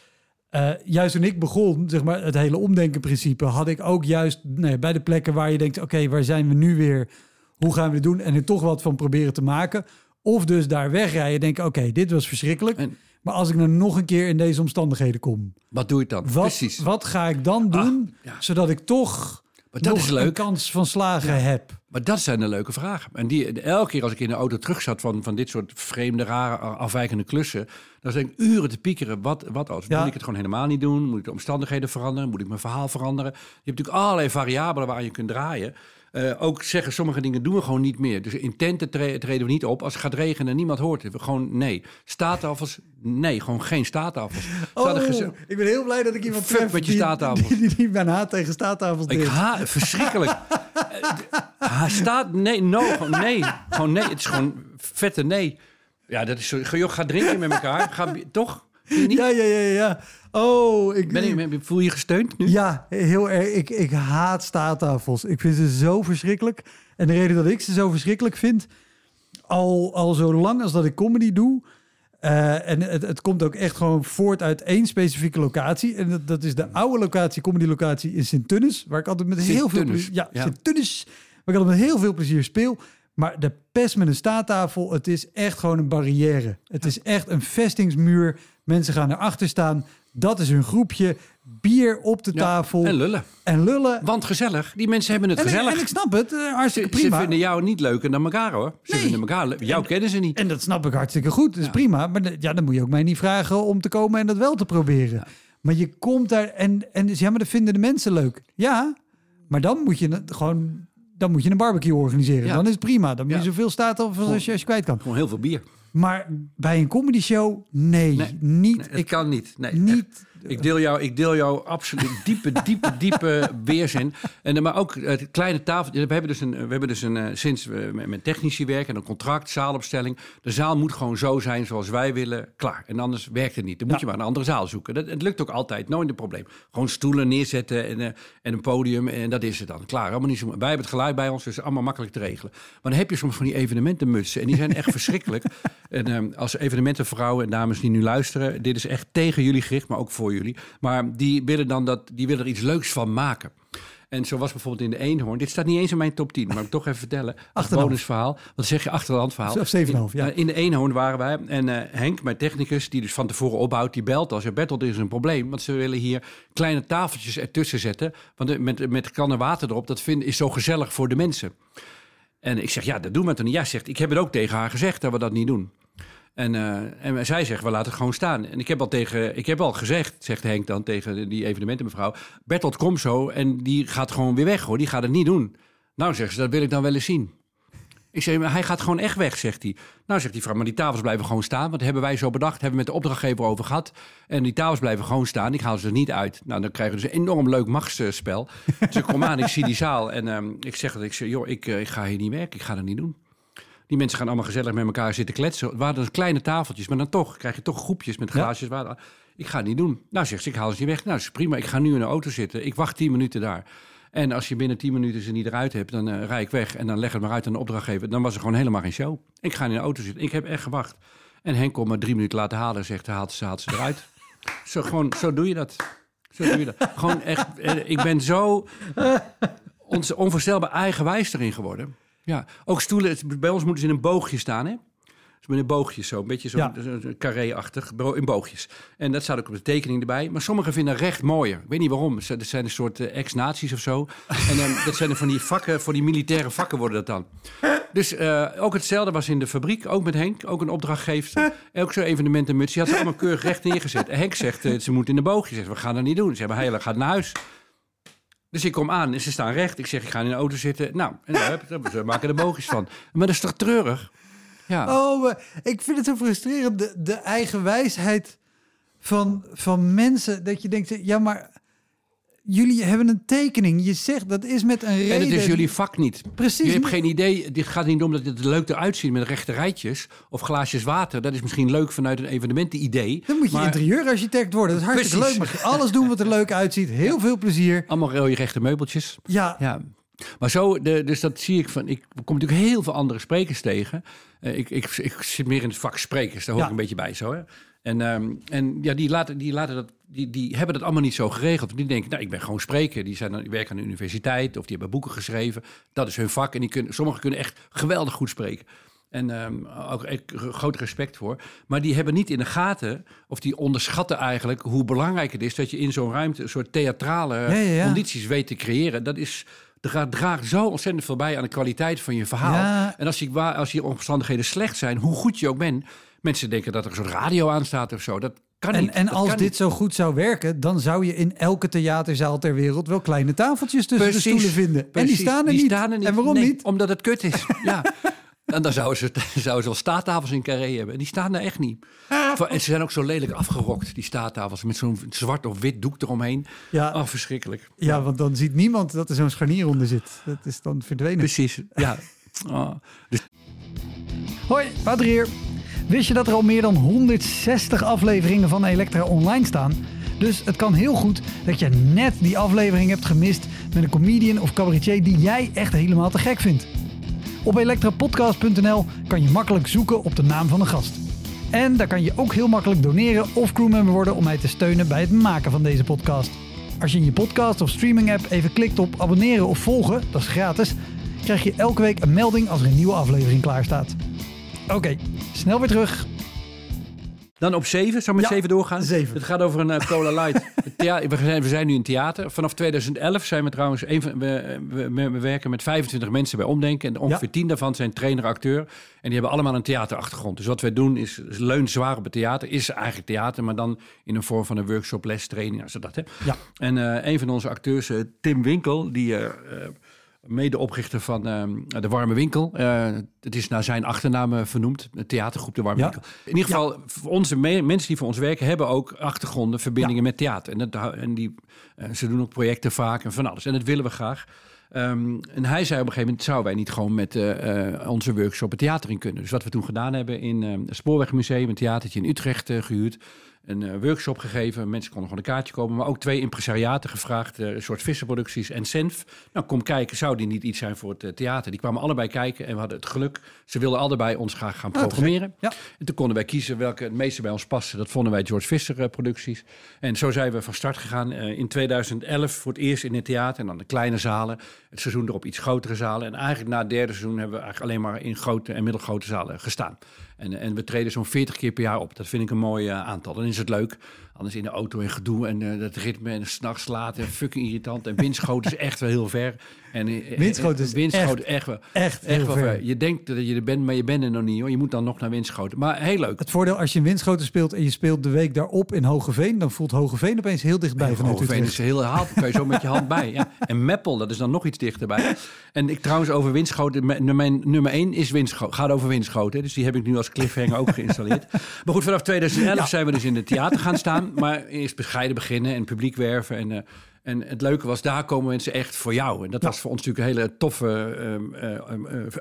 Eh, juist toen ik begon, zeg maar, het hele omdenken-principe, had ik ook juist nee, bij de plekken waar je denkt: oké, waar zijn we nu weer? Hoe gaan we dit doen? En er toch wat van proberen te maken. Of dus daar wegrijden, denken: oké, dit was verschrikkelijk. En- maar als ik nou nog een keer in deze omstandigheden kom, Wat doe ik dan? wat, Precies. wat ga ik dan doen, ja. zodat ik toch Maar dat nog is een kans van slagen heb? Maar dat zijn de leuke vragen. En die, elke keer als ik in de auto terug zat van, van dit soort vreemde, rare, afwijkende klussen, dan zat ik uren te piekeren. Wat, wat als? Ja. Moet ik het gewoon helemaal niet doen? Moet ik de omstandigheden veranderen? Moet ik mijn verhaal veranderen? Je hebt natuurlijk allerlei variabelen waar je kunt draaien. Eh, ook zeggen sommige dingen doen we gewoon niet meer. Dus in tenten tre- treden we niet op. Als het gaat regenen en niemand hoort het. We Gewoon nee. Staattafels? Nee, gewoon geen staattafels. Oh, ik ben heel blij dat ik iemand tref met je die- staattafels. Die, die, haat tegen staattafels Ik haat verschrikkelijk. Staat nee, no, gewoon nee, gewoon nee. Het is gewoon vette nee. Ja, dat is zo. Joh, ga drinken met elkaar. Ga, toch? Niet? Ja, ja, ja, ja. Oh, ik, Ben ik, voel je gesteund nu? Ja, heel erg. Ik, ik haat staattafels. Ik vind ze zo verschrikkelijk. En de reden dat ik ze zo verschrikkelijk vind, al, al zo lang als dat ik comedy doe. eh, en het, het komt ook echt gewoon voort uit één specifieke locatie. En dat, dat is de oude locatie, comedy locatie in Sint-Tunis. Waar ik altijd met heel veel plezier... Ja, ja. Sint-Tunis. Waar ik altijd met heel veel plezier speel. Maar de pest met een staattafel, het is echt gewoon een barrière. Het is echt een vestingsmuur. Mensen gaan erachter staan. Dat is hun groepje. Bier op de Ja, tafel. En lullen. En lullen. Want gezellig. Die mensen hebben het En, gezellig. en ik snap het, eh, hartstikke ze, ze prima. vinden jou niet leuker dan elkaar hoor. Ze Nee. vinden elkaar leuk. Jou kennen ze niet. En dat snap ik hartstikke goed, dat is Ja. prima. Maar ja, dan moet je ook mij niet vragen om te komen en dat wel te proberen. Maar je komt daar en, en dus, ja, maar dat vinden de mensen leuk. Ja, maar dan moet je gewoon... Dan moet je een barbecue organiseren. Dan is het prima. Dan moet je zoveel staat als je, als je kwijt kan. Gewoon heel veel bier. Maar bij een comedy show, nee, Nee. niet. Nee, het ik kan niet. Nee, niet. echt. Ik deel jou, ik deel jou absoluut diepe, diepe, diepe weerzin. En, maar ook het kleine tafel. We hebben dus een, we hebben dus een eh, sinds we met, technici werken, een contract, zaalopstelling. De zaal moet gewoon zo zijn zoals wij willen. Klaar. En anders werkt het niet. Dan moet Ja. je maar een andere zaal zoeken. Dat, het lukt ook altijd. Nooit een probleem. Gewoon stoelen neerzetten en, eh, en een podium. En dat is het dan. Klaar. Allemaal niet zo, wij hebben het geluid bij ons, dus allemaal makkelijk te regelen. Maar dan heb je soms van die evenementenmutsen. En die zijn echt verschrikkelijk. En ehm, als evenementenvrouwen en dames die nu luisteren, dit is echt tegen jullie gericht, maar ook voor jullie. Maar die willen dan dat, die willen er iets leuks van maken. En zo was bijvoorbeeld in de Eenhoorn. Dit staat niet eens in mijn top 10, maar ik toch even vertellen. Achterland. bonusverhaal. Wat zeg je? Achterland verhaal. Of 7,5, ja. In, in de Eenhoorn waren wij. En eh, Henk, mijn technicus, die dus van tevoren opbouwt, die belt als. Ja, Bertolt, er is een probleem. Want ze willen hier kleine tafeltjes ertussen zetten. Want eh, met, met kannen water erop, dat vind, is zo gezellig voor de mensen. En ik zeg, ja, dat doen we toch niet. Ja, zegt, ik heb het ook tegen haar gezegd dat we dat niet doen. En, eh, en zij zegt, we laten het gewoon staan. En ik heb al, tegen, ik heb al gezegd, zegt Henk dan tegen die evenementenmevrouw... Bertolt, kom zo en die gaat gewoon weer weg, hoor. Die gaat het niet doen. Nou, zegt ze, dat wil ik dan wel eens zien. Ik zeg, maar hij gaat gewoon echt weg, zegt hij. Nou, zegt die vrouw, maar die tafels blijven gewoon staan. Want hebben wij zo bedacht, hebben we met de opdrachtgever over gehad. En die tafels blijven gewoon staan. Ik haal ze er niet uit. Nou, dan krijgen we dus een enorm leuk machtsspel. dus ik kom aan, ik zie die zaal. En ehm, ik zeg dat ik zeg, joh, ik, eh, ik ga hier niet werken. Ik ga dat niet doen. Die mensen gaan allemaal gezellig met elkaar zitten kletsen. Het waren kleine tafeltjes, maar dan toch krijg je toch groepjes met glaasjes water. Ik ga het niet doen. Nou, zegt ze, ik haal ze niet weg. Nou, dat is prima. Ik ga nu in de auto zitten. Ik wacht tien minuten daar. En als je binnen 10 minuten ze niet eruit hebt, dan uh, rij ik weg en dan leg het maar uit aan de opdrachtgever. Dan was er gewoon helemaal geen show. Ik ga in de auto zitten. Ik heb echt gewacht. En Henk komt me drie minuten laten halen en zegt, haalt ze, haalt ze eruit. zo, gewoon, zo doe je dat. Zo doe je dat. gewoon echt, eh, ik ben zo onvoorstelbaar eigenwijs erin geworden. Ja, ook stoelen, bij ons moeten ze in een boogje staan, hè? met een boogjes zo, een beetje zo ja. carré-achtig, in boogjes. En dat staat ook op de tekening erbij. Maar sommigen vinden recht mooier. Ik weet niet waarom. Dat zijn een soort uh, ex-nazi's of zo. en dan, dat zijn er van die vakken, voor die militaire vakken worden dat dan. Dus uh, ook hetzelfde was in de fabriek, ook met Henk, ook een opdrachtgever. Ook zo'n evenementenmuts, die had ze allemaal keurig recht neergezet. En Henk zegt, uh, ze moeten in de boogjes. Zegt, we gaan dat niet doen. Ze hebben heilig, gaat naar huis. Dus ik kom aan en ze staan recht. Ik zeg, ik ga in de auto zitten. Nou, en daar, we maken er boogjes van. Maar dat is toch treurig? Ja. Oh, ik vind het zo frustrerend. De, de eigen wijsheid van, van mensen. Dat je denkt, ja, maar jullie hebben een tekening. Je zegt dat is met een reden. En het is jullie vak niet. Precies. Je hebt geen idee. Dit gaat niet om dat het er leuk eruit ziet met rechte rijtjes of glaasjes water. Dat is misschien leuk vanuit een evenementenidee. Dan moet je interieurarchiteurarchitect worden. Dat is hartstikke leuk. Mag je alles doen wat er leuk uitziet. Heel veel plezier. Allemaal je rechte meubeltjes. Ja. ja. Maar zo, de, dus dat zie ik van. Ik kom natuurlijk heel veel andere sprekers tegen. Uh, ik, ik, ik zit meer in het vak sprekers, daar hoor ik een beetje bij zo. Hè? En, um, en ja, die, laten, die, laten dat, die, die hebben dat allemaal niet zo geregeld. Die denken, nou, ik ben gewoon spreker. Die, zijn, die werken aan de universiteit of die hebben boeken geschreven. Dat is hun vak. En die kunnen, sommigen kunnen echt geweldig goed spreken. En um, ook groot respect voor. Maar die hebben niet in de gaten, of die onderschatten eigenlijk hoe belangrijk het is dat je in zo'n ruimte een soort theatrale ja, ja, ja. condities weet te creëren. Dat is er draagt zo ontzettend veel bij aan de kwaliteit van je verhaal. En als die, als die omstandigheden slecht zijn, hoe goed je ook bent, mensen denken dat er een soort radio aan staat of zo. Dat kan en, niet. En als dit zo goed zou werken, dan zou je in elke theaterzaal ter wereld wel kleine tafeltjes tussen de stoelen vinden. en die staan er, die niet. Staan er niet. En waarom niet? Omdat het kut is. ja. En dan zouden ze, zouden ze wel staattafels in Carré hebben. En die staan er echt niet. En ze zijn ook zo lelijk afgerokt, die staattafels. Met zo'n zwart of wit doek eromheen. Ja. Oh, verschrikkelijk. Ja, want dan ziet niemand dat er zo'n scharnier onder zit. Dat is dan verdwenen. Precies, ja. Oh. Dus... Hoi, Wouter hier. Wist je dat er al meer dan 160 afleveringen van Elektra online staan? Dus het kan heel goed dat je net die aflevering hebt gemist met een comedian of cabaretier die jij echt helemaal te gek vindt. Op elektrapodcast.nl kan je makkelijk zoeken op de naam van de gast. En daar kan je ook heel makkelijk doneren of crewmember worden om mij te steunen bij het maken van deze podcast. Als je in je podcast of streaming app even klikt op abonneren of volgen, dat is gratis, krijg je elke week een melding als er een nieuwe aflevering klaar staat. Oké, snel weer terug. Dan op 7, zou met 7 doorgaan? 7. Het gaat over een uh, Cola Light. we, zijn, we zijn nu in theater. Vanaf 2011 zijn we trouwens, een van, we, we, we, werken met 25 mensen bij Omdenken. En ongeveer ja. 10 daarvan zijn trainer-acteur. En die hebben allemaal een theaterachtergrond. Dus wat wij doen is, is leun zwaar op het theater. Is eigenlijk theater, maar dan in een vorm van een workshop, les, training, als dat. Hè. Ja. En uh, een van onze acteurs, uh, Tim Winkel, die medeoprichter van uh, de Warme Winkel. Uh, het is naar zijn achternaam vernoemd, de theatergroep De Warme ja. Winkel. In ieder geval, ja. onze mensen die voor ons werken, hebben ook achtergronden, verbindingen ja. met theater. En, dat, en die, uh, ze doen ook projecten vaak en van alles. En dat willen we graag. Um, en hij zei op een gegeven moment, zouden wij niet gewoon met onze workshop het theater in kunnen? Dus wat we toen gedaan hebben in het Spoorwegmuseum, een theatertje in Utrecht gehuurd een uh, workshop gegeven. Mensen konden gewoon een kaartje kopen. Maar ook twee impresariaten gevraagd. Uh, een soort visserproducties en Senf. Nou, kom kijken. Zou die niet iets zijn voor het uh, theater? Die kwamen allebei kijken. En we hadden het geluk. Ze wilden allebei ons graag gaan programmeren. Ja. En toen konden wij kiezen welke het meeste bij ons paste. Dat vonden wij George Visser producties. En zo zijn we van start gegaan. in 2011 voor het eerst in het theater. En dan de kleine zalen. Het seizoen erop iets grotere zalen. En eigenlijk na het derde seizoen hebben we eigenlijk alleen maar in grote en middelgrote zalen gestaan. En, en we treden zo'n 40 keer per jaar op. Dat vind ik een mooi uh, aantal. Dan is het leuk. Anders in de auto en gedoe en uh, dat ritme en s'nachts laten. Fucking irritant. En windschoten is echt wel heel ver. En, uh, windschoten is windschoten echt, echt, wel, echt, echt wel ver. ver. Je denkt dat je er bent, maar je bent er nog niet. Hoor. Je moet dan nog naar windschoten. Maar heel leuk. Het voordeel als je in windschoten speelt en je speelt de week daarop in Hogeveen, dan voelt Hogeveen opeens heel dichtbij ja, vanuit Hogeveen is heel haal. kan je zo met je hand bij. Ja. En Meppel, dat is dan nog iets dichterbij. En ik trouwens over windschoten. Mijn nummer 1 is windschoten. Gaat over windschoten. Dus die heb ik nu als cliffhanger ook geïnstalleerd. Maar goed, vanaf 2011 ja. zijn we dus in het theater gaan staan. Maar eerst bescheiden beginnen en publiek werven. En, uh, en het leuke was, daar komen mensen echt voor jou. En dat ja. was voor ons natuurlijk een hele toffe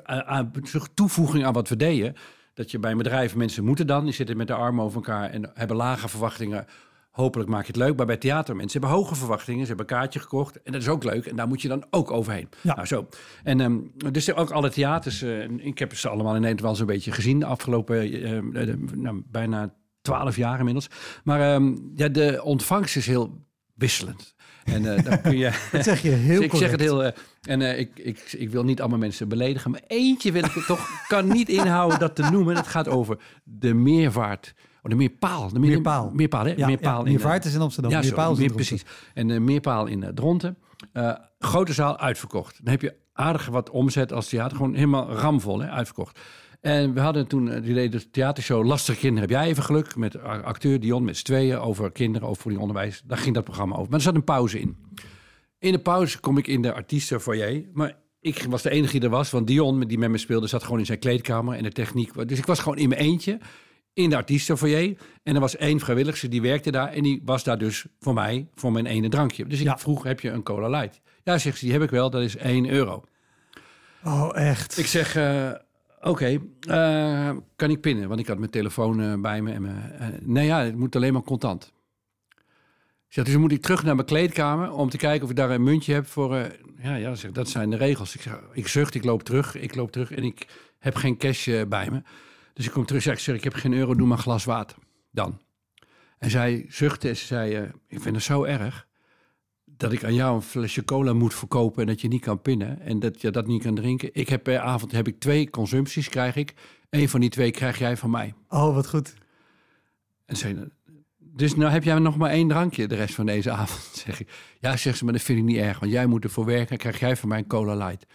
uh, uh, toevoeging aan wat we deden. Dat je bij een bedrijf, mensen moeten dan, die zitten met de armen over elkaar en hebben lage verwachtingen Hopelijk maak je het leuk. Maar bij theater, mensen hebben hoge verwachtingen. Ze hebben een kaartje gekocht. En dat is ook leuk. En daar moet je dan ook overheen. Ja. Nou, zo. En ehm, dus ook alle theaters. eh, ik heb ze allemaal in Nederland wel zo'n beetje gezien. De afgelopen eh, eh, nou, bijna twaalf jaar inmiddels. Maar ehm, ja, de ontvangst is heel wisselend. En eh dan kun je... Dat zeg je heel ik zeg het heel. eh, en eh, ik, ik, ik wil niet allemaal mensen beledigen. Maar eentje wil ik toch. kan niet inhouden dat te noemen. Het gaat over de meervaart. Oh, de meerpaal. De meer- Meerpaal. Meerpaal, hè? Ja, meerpaal ja, in, Meervaart is in Amsterdam. Ja, Meerpaal in meer, precies. En de meerpaal in uh, Dronten. Grote zaal uitverkocht. Dan heb je aardig wat omzet als theater. Gewoon helemaal ramvol, hè? uitverkocht. En we hadden toen, eh, die deden de theatershow Lastige Kinderen. Heb jij even geluk met acteur Dion met z'n tweeën over kinderen, over die onderwijs. Daar ging dat programma over. Maar er zat een pauze in. In de pauze kom ik in de artiestenfoyer. Maar ik was de enige die er was. Want Dion, die met me speelde, zat gewoon in zijn kleedkamer. En de techniek. Dus ik was gewoon in mijn eentje. In de artiestenfoyer. En er was één vrijwilligster die werkte daar. En die was daar dus voor mij, voor mijn ene drankje. Dus ik Ja. vroeg, heb je een cola light? Ja, zegt ze, die heb ik wel. Dat is 1 euro. Oh, echt. Ik zeg, eh, oké, eh, kan ik pinnen? Want ik had mijn telefoon eh, bij me. En eh, nee, ja, het moet alleen maar contant. Ik zeg, dus moet ik terug naar mijn kleedkamer om te kijken of ik daar een muntje heb voor... ja, ja, zeg, dat zijn de regels. Ik, zeg, ik zucht, ik loop terug, ik loop terug en ik heb geen cash bij me. Dus ik kom terug, ik zeg, ik heb geen euro, doe maar glas water. Dan. En zij zuchtte en ze zei, ik vind het zo erg dat ik aan jou een flesje cola moet verkopen en dat je niet kan pinnen en dat je dat niet kan drinken. Ik heb per avond heb ik twee consumpties, krijg ik. Eén van die twee krijg jij van mij. Oh, wat goed. En zei, dus nou heb jij nog maar één drankje de rest van deze avond, zeg ik. Ja, zegt ze, maar dat vind ik niet erg, want jij moet ervoor werken, krijg jij van mij een cola light.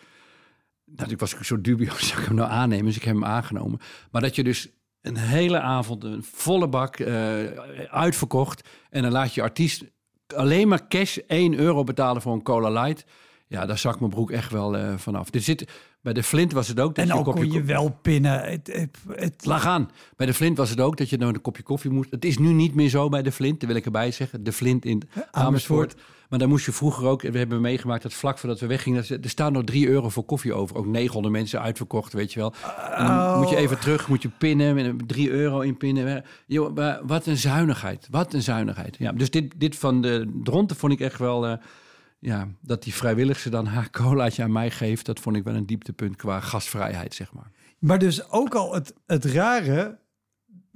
Nou, ik was ook zo dubieus, zou ik hem nou aannemen? Dus ik heb hem aangenomen. Maar dat je dus een hele avond, een volle bak, eh, uitverkocht. En dan laat je artiest alleen maar cash 1 euro betalen voor een cola light. Ja, daar zak mijn broek echt wel eh, vanaf. Er zit, bij de Flint was het ook. Dat En je een kopje kon je wel pinnen. Het, het, het- Laat gaan. Bij de Flint was het ook dat je dan een kopje koffie moest. Het is nu niet meer zo bij de Flint, dat wil ik erbij zeggen. De Flint in Amersfoort. Maar daar moest je vroeger ook, we hebben meegemaakt dat vlak voordat we weggingen, dat er staan nog 3 euro voor koffie over. Ook 900 mensen uitverkocht, weet je wel. En dan Oh. moet je even terug, moet je pinnen, met 3 euro inpinnen. Yo, wat een zuinigheid, wat een zuinigheid. Ja, dus dit, dit van de Dronten vond ik echt wel, eh, ja, dat die vrijwilligste dan haar colaatje aan mij geeft, dat vond ik wel een dieptepunt qua gastvrijheid, zeg maar. Maar dus ook al het, het rare.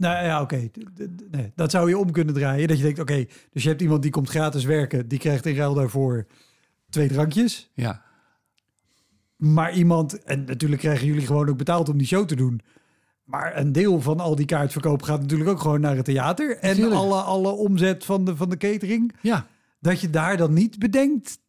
Nou ja, oké. Nee, dat zou je om kunnen draaien. Dat je denkt, oké, dus je hebt iemand die komt gratis werken. Die krijgt in ruil daarvoor twee drankjes. Ja, Maar iemand, en natuurlijk krijgen jullie gewoon ook betaald om die show te doen. Maar een deel van al die kaartverkoop gaat natuurlijk ook gewoon naar het theater. En Natuurlijk. alle, alle omzet van de, van de catering. ja. Dat je daar dan niet bedenkt.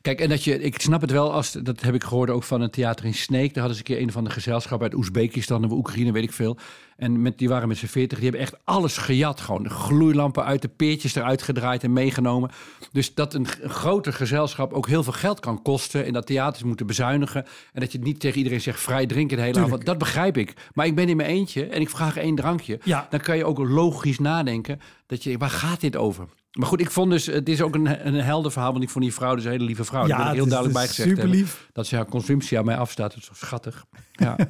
Kijk, en dat je, ik snap het wel, als, dat heb ik gehoord ook van een theater in Sneek. Daar hadden ze een keer een van de gezelschappen uit Oezbekistan of Oekraïne, weet ik veel. En met, die waren met z'n veertig, die hebben echt alles gejat. Gewoon de gloeilampen uit, de peertjes eruit gedraaid en meegenomen. Dus dat een, een groter gezelschap ook heel veel geld kan kosten. En dat theaters moeten bezuinigen. En dat je niet tegen iedereen zegt vrij drinken de hele Tuurlijk. avond. Dat begrijp ik. Maar ik ben in mijn eentje en ik vraag één drankje. Ja. Dan kan je ook logisch nadenken. Dat je, waar gaat dit over? Maar goed, ik vond dus, het is ook een, een helder verhaal, want ik vond die vrouw dus een hele lieve vrouw. Wil ik heel het is- duidelijk bij het is gezegd super hebben. lief. Dat ze haar consumptie aan mij afstaat, dat is schattig. Ja.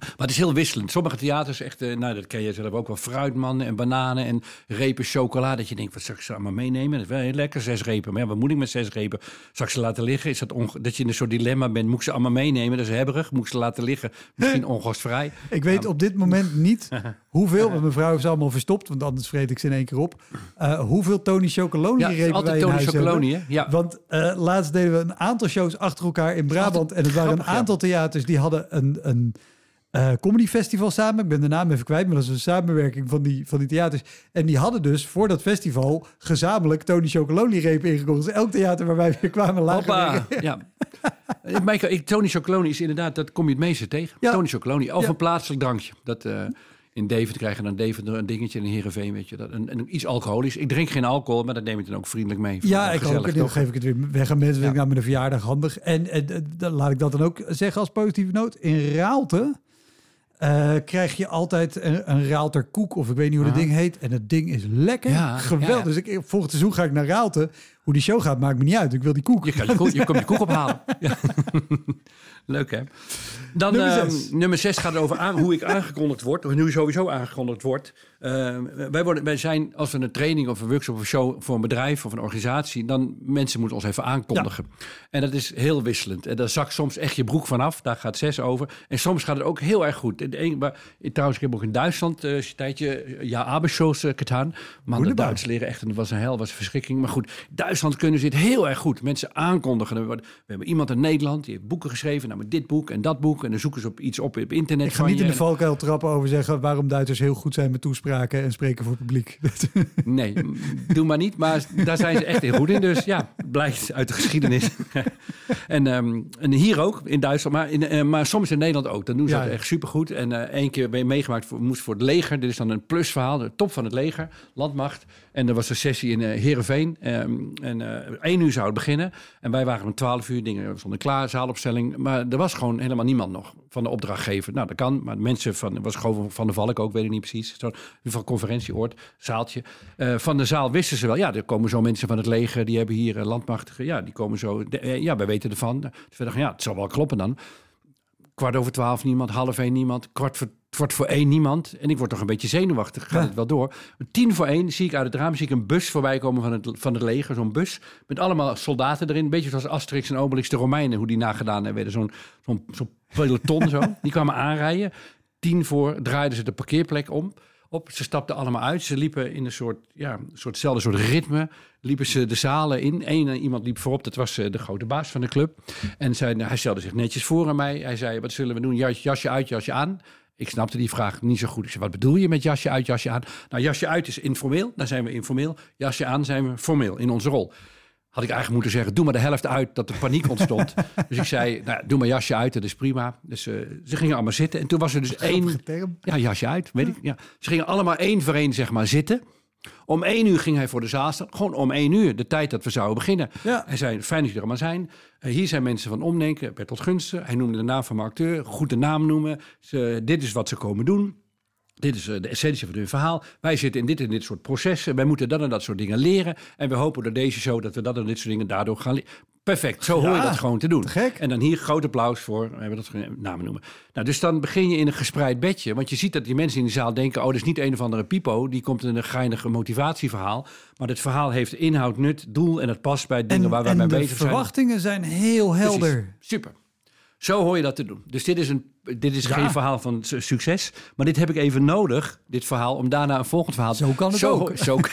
maar het is heel wisselend. Sommige theaters, echt, eh, nou dat ken je zelf ook wel, fruitmannen en bananen en repen chocola. Dat je denkt, wat zal ik ze allemaal meenemen? Dat is wel heel lekker, zes repen. Maar ja, wat moet ik met zes repen? Zal ik ze laten liggen? Is dat, onge- dat je in een soort dilemma bent? Moet ik ze allemaal meenemen? Dat is hebberig. Moet ik ze laten liggen? Misschien ongastvrij. Ik weet op dit moment niet hoeveel, want mijn vrouw heeft ze allemaal verstopt, want anders vreet ik ze in één keer op. Uh, hoeveel Tony Chocoloni Ja, is repen wij altijd in Tony huis Chocoloni, hebben. hè? Ja. Want uh, laatst deden we een aantal shows achter elkaar in Brabant. En het waren een aantal theaters die hadden een, een uh, comedy festival samen. Ik ben de naam even kwijt, maar dat is een samenwerking van die, van die theaters. En die hadden dus voor dat festival gezamenlijk Tony Chocoloni repen ingekocht. Dus elk theater waar wij weer kwamen lagen ja. Michael, ik, Tony Chocoloni is inderdaad, dat kom je het meeste tegen. Ja. Tony Chocoloni, of Ja. een plaatselijk drankje. Dat, eh, in Deventer krijgen dan Deventer een dingetje in Heerenveen, weet je. Dat, een, een, iets alcoholisch. Ik drink geen alcohol, maar dat neem ik dan ook vriendelijk mee. Ja, ik ook. En dan toch? geef ik het weer weg aan mensen. Ja. ik met een verjaardag handig. En, en, en dan laat ik dat dan ook zeggen als positieve noot. In Raalte eh, krijg je altijd een, een Raalter koek. Of ik weet niet hoe dat ding heet. En dat ding is lekker. Ja, Geweldig. ja. Dus ik, volgend seizoen ga ik naar Raalte. Hoe die show gaat, maakt me niet uit. Ik wil die koek. Je, kan je, koek, je komt je koek ophalen. Ja. Leuk hè? Dan Nummer ehm, zes. nummer 6 gaat over aan, hoe ik aangekondigd word. Of hoe sowieso aangekondigd wordt. Ehm, wij, worden, wij zijn, als we een training of een workshop of een show voor een bedrijf of een organisatie, dan mensen moeten ons even aankondigen. En dat is heel wisselend. En daar zakt soms echt je broek vanaf. Daar gaat zes over. En soms gaat het ook heel erg goed. Een, maar, trouwens, ik heb ook in Duitsland eh, een tijdje eh, ja, Abershows uh, gedaan. Man, de. Duits leren echt. En het was een hel, was een verschrikking. Maar goed, Duitsland kunnen ze het heel erg goed. Mensen aankondigen. We hebben iemand in Nederland, die heeft boeken geschreven. Nou, met dit boek en dat boek. En dan zoeken ze op iets op op internet. Ik ga van niet in de valkuil trappen over zeggen waarom Duitsers heel goed zijn met toespraken en spreken voor publiek. Nee, doe maar niet. Maar daar zijn ze echt heel goed in. Dus ja, blijkt uit de geschiedenis. en, ehm, en hier ook, in Duitsland. Maar, in, eh, maar soms in Nederland ook. Dan doen ze Ja. dat echt supergoed. En eh één keer ben je meegemaakt, voor, moest voor het leger. Dit is dan een plusverhaal. De top van het leger, landmacht. En er was een sessie in eh Heerenveen. Ehm, en één uur zou het beginnen. En wij waren om twaalf uur. Dingen stonden klaar, zaalopstelling. Maar er was gewoon helemaal niemand nog van de opdrachtgever. Nou, dat kan. Maar mensen van, was gewoon van de Valk ook, weet ik niet precies. Geval conferentieoord, zaaltje. Eh, van de zaal wisten ze wel, ja, er komen zo mensen van het leger, die hebben hier eh, landmachtige, ja, die komen zo. eh, ja, wij weten ervan. Dus we dachten, ja, het zal wel kloppen dan. Kwart over twaalf niemand, half één niemand, kwart voor, kwart voor één niemand. En ik word toch een beetje zenuwachtig, gaat Ja. het wel door. Tien voor één zie ik uit het raam zie ik een bus voorbij komen van het, van het leger, zo'n bus met allemaal soldaten erin. Een beetje zoals Asterix en Obelix de Romeinen, hoe die nagedaan hebben. Zo'n zo'n zo'n peloton zo. Die kwamen aanrijden. Tien voor draaiden ze de parkeerplek om. Ze stapten allemaal uit. Ze liepen in een soort, ja, soortzelfde soort ritme. Liepen ze de zalen in. Eén eh, iemand liep voorop. Dat was eh, de grote baas van de club. En zei, nou, hij stelde zich netjes voor aan mij. Hij zei, wat zullen we doen? Jas- Jasje uit, jasje aan. Ik snapte die vraag niet zo goed. Ik wat bedoel je met jasje uit, jasje aan? Nou, jasje uit is informeel. Dan zijn we informeel. Jasje aan zijn we formeel in onze rol. Had ik eigenlijk moeten zeggen, doe maar de helft uit dat er paniek ontstond. dus ik zei, nou, doe maar jasje uit, dat is prima. Dus eh, ze gingen allemaal zitten. En toen was er dus één... Term. Ja, jasje uit, weet ik. Ja. Ze gingen allemaal één voor één, zeg maar, zitten. Om één uur ging hij voor de zaal staan. Gewoon om één uur, de tijd dat we zouden beginnen. Ja. Hij zei, fijn dat jullie er allemaal zijn. Eh, hier zijn mensen van Omdenken, Bertolt Gunsten. Hij noemde de naam van mijn acteur. Goed de naam noemen. Ze, dit is wat ze komen doen. Dit is eh, de essentie van hun verhaal. Wij zitten in dit en dit soort processen. Wij moeten dat en dat soort dingen leren. En we hopen door deze show dat we dat en dit soort dingen daardoor gaan leren. Perfect, zo hoor je dat gewoon te doen. te gek. En dan hier groot applaus voor, we hebben dat namen noemen. Nou, dus dan begin je in een gespreid bedje. Want je ziet dat die mensen in de zaal denken... oh, dat is niet een of andere pipo. Die komt in een geinige motivatieverhaal. Maar dit verhaal heeft inhoud, nut, doel... en het past bij dingen En, waar wij mee de bezig zijn. verwachtingen zijn heel helder. Precies. Super. Zo hoor je dat te doen. Dus dit is, een, dit is Ja. geen verhaal van su- succes. Maar dit heb ik even nodig, dit verhaal, om daarna een volgend verhaal... Zo kan het zo, ook. Zo,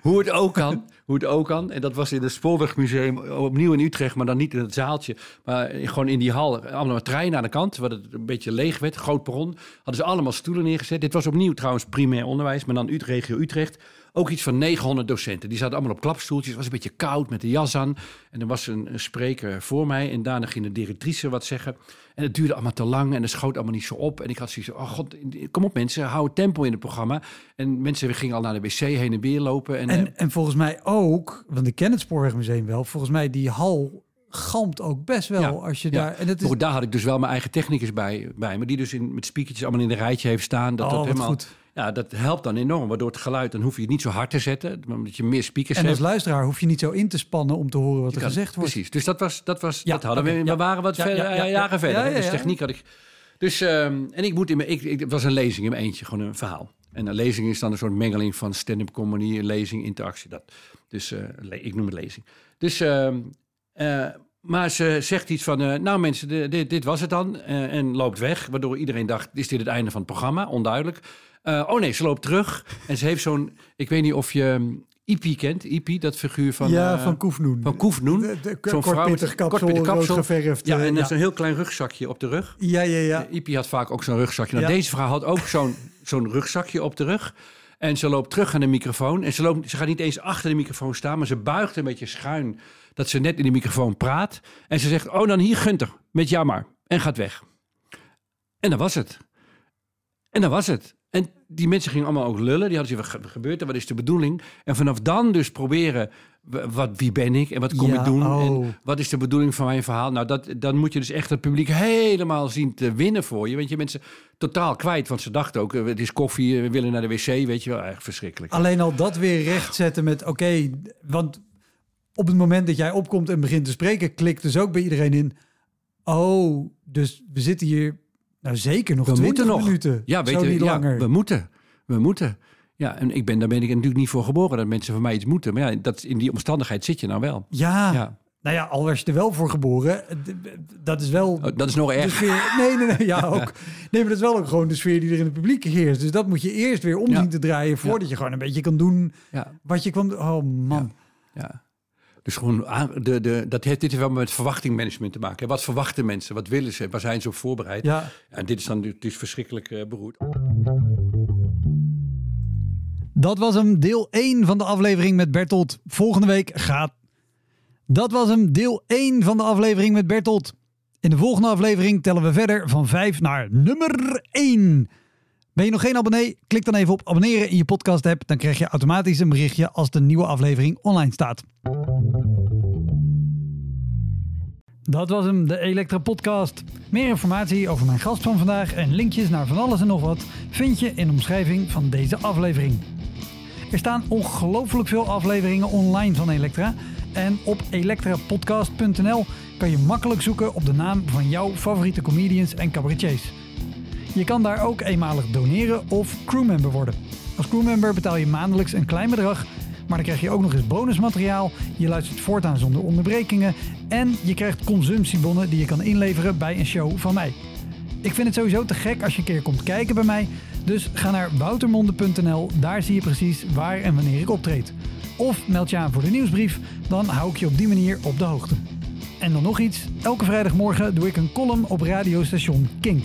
hoe het ook kan. Hoe het ook kan. En dat was in het Spoorwegmuseum opnieuw in Utrecht. Maar dan niet in het zaaltje. Maar gewoon in die hal. Allemaal treinen aan de kant. Waar het een beetje leeg werd. Groot perron. Hadden ze allemaal stoelen neergezet. Dit was opnieuw trouwens primair onderwijs. Maar dan Ut- regio Utrecht. Ook iets van 900 docenten. Die zaten allemaal op klapstoeltjes. Het was een beetje koud met de jas aan. En er was een, een spreker voor mij. En daarna ging de directrice wat zeggen. En het duurde allemaal te lang. En het schoot allemaal niet zo op. En ik had zoiets van, oh god, kom op mensen. Hou het tempo in het programma. En mensen gingen al naar de wc heen en weer lopen. En, eh, En, en volgens mij ook, want ik ken het Spoorwegmuseum wel, volgens mij die hal galmt ook best wel Ja, als je ja. daar... En het is, goed, daar had ik dus wel mijn eigen technicus bij, bij me. Die dus in, met speakertjes allemaal in een rijtje heeft staan. Dat Oh, dat helemaal, goed. Ja, dat helpt dan enorm. Waardoor het geluid, dan hoef je het niet zo hard te zetten. Omdat je meer speakers en als hebt. luisteraar hoef je niet zo in te spannen om te horen wat er kan- gezegd wordt. Precies. Dus dat was, dat was Ja, dat hadden we. ja. We waren wat Ja, jaren verder. Ja, ja, Dus techniek had ik. Dus, ehm, en ik moet in mijn, ik, ik, het was een lezing in mijn eentje, gewoon een verhaal. En een lezing is dan een soort mengeling van stand-up comedy, lezing, interactie. Dat. Dus eh, ik noem het lezing. Dus, ehm, eh, maar ze zegt iets van, eh, nou mensen, dit, dit was het dan. en loopt weg, waardoor iedereen dacht, is dit het einde van het programma? Onduidelijk. Eh, oh nee, ze loopt terug. En ze heeft zo'n, ik weet niet of je ehm, Ipi kent. Ipi, dat figuur van... ja, eh, van Koefnoen. van Koefnoen. Zo'n kortpittig kapsel, kapsel. geverfd. Ja, eh, en ja. zo'n heel klein rugzakje op de rug. ja, ja, ja. Uh, Ipi had vaak ook zo'n rugzakje. Nou, Ja. Deze vrouw had ook zo'n zo'n rugzakje op de rug. En ze loopt terug aan de microfoon. En ze, loopt, ze gaat niet eens achter de microfoon staan, maar ze buigt een beetje schuin dat ze net in de microfoon praat. En ze zegt, oh dan hier Gunter, met jammer. En gaat weg. En dat was het. En dat was het. Die mensen gingen allemaal ook lullen. Die hadden zich, wat gebeurt er? Wat is de bedoeling? En vanaf dan dus proberen, wat, wie ben ik en wat kom Ja, ik doen? oh. En wat is de bedoeling van mijn verhaal? Nou, dat, dan moet je dus echt het publiek helemaal zien te winnen voor je. Want je mensen totaal kwijt, want ze dachten ook, eh, het is koffie, eh, we willen naar de wc, weet je wel. Echt verschrikkelijk. Alleen al dat weer rechtzetten met oké, want op het moment dat jij opkomt en begint te spreken, klikt dus ook bij iedereen in. Oh, dus we zitten hier nou zeker nog We 20 moeten nog. minuten. Ja, weet je, niet ja, langer. we moeten. We moeten. Ja, en ik ben, daar ben ik natuurlijk niet voor geboren dat mensen van mij iets moeten. Maar ja, dat, in die omstandigheid zit je nou wel. ja, Ja. nou ja, al was je er wel voor geboren, dat is wel Oh, dat is nog erg. sfeer. Nee, nee, nee, ja ook. Nee, maar dat is wel ook gewoon de sfeer die er in het publiek heerst. Dus dat moet je eerst weer om Ja. zien te draaien voordat je gewoon een beetje kan doen wat je kwam. Oh man. ja. Dus gewoon, aan- de, de, dat heeft dit heeft wel met verwachtingmanagement te maken. Wat verwachten mensen? Wat willen ze? Waar zijn ze op voorbereid? Ja, En dit is dan dus- dus verschrikkelijk eh, beroerd. Dat was hem, deel 1 van de aflevering met Bertolt. Volgende week gaat. Dat was hem, deel 1 van de aflevering met Bertolt. In de volgende aflevering tellen we verder van 5 naar nummer 1. Ben je nog geen abonnee? Klik dan even op abonneren in je podcast app. Dan krijg je automatisch een berichtje als de nieuwe aflevering online staat. Dat was hem, de Elektra Podcast. Meer informatie over mijn gast van vandaag en linkjes naar van alles en nog wat vind je in de omschrijving van deze aflevering. Er staan ongelooflijk veel afleveringen online van Elektra. En op elektrapodcast.nl kan je makkelijk zoeken op de naam van jouw favoriete comedians en cabaretiers. Je kan daar ook eenmalig doneren of crewmember worden. Als crewmember betaal je maandelijks een klein bedrag, maar dan krijg je ook nog eens bonusmateriaal. Je luistert voortaan zonder onderbrekingen en je krijgt consumptiebonnen die je kan inleveren bij een show van mij. Ik vind het sowieso te gek als je een keer komt kijken bij mij. Dus ga naar woutermonde.nl, daar zie je precies waar en wanneer ik optreed. Of meld je aan voor de nieuwsbrief, dan hou ik je op die manier op de hoogte. En dan nog iets, elke vrijdagmorgen doe ik een column op radiostation Kink.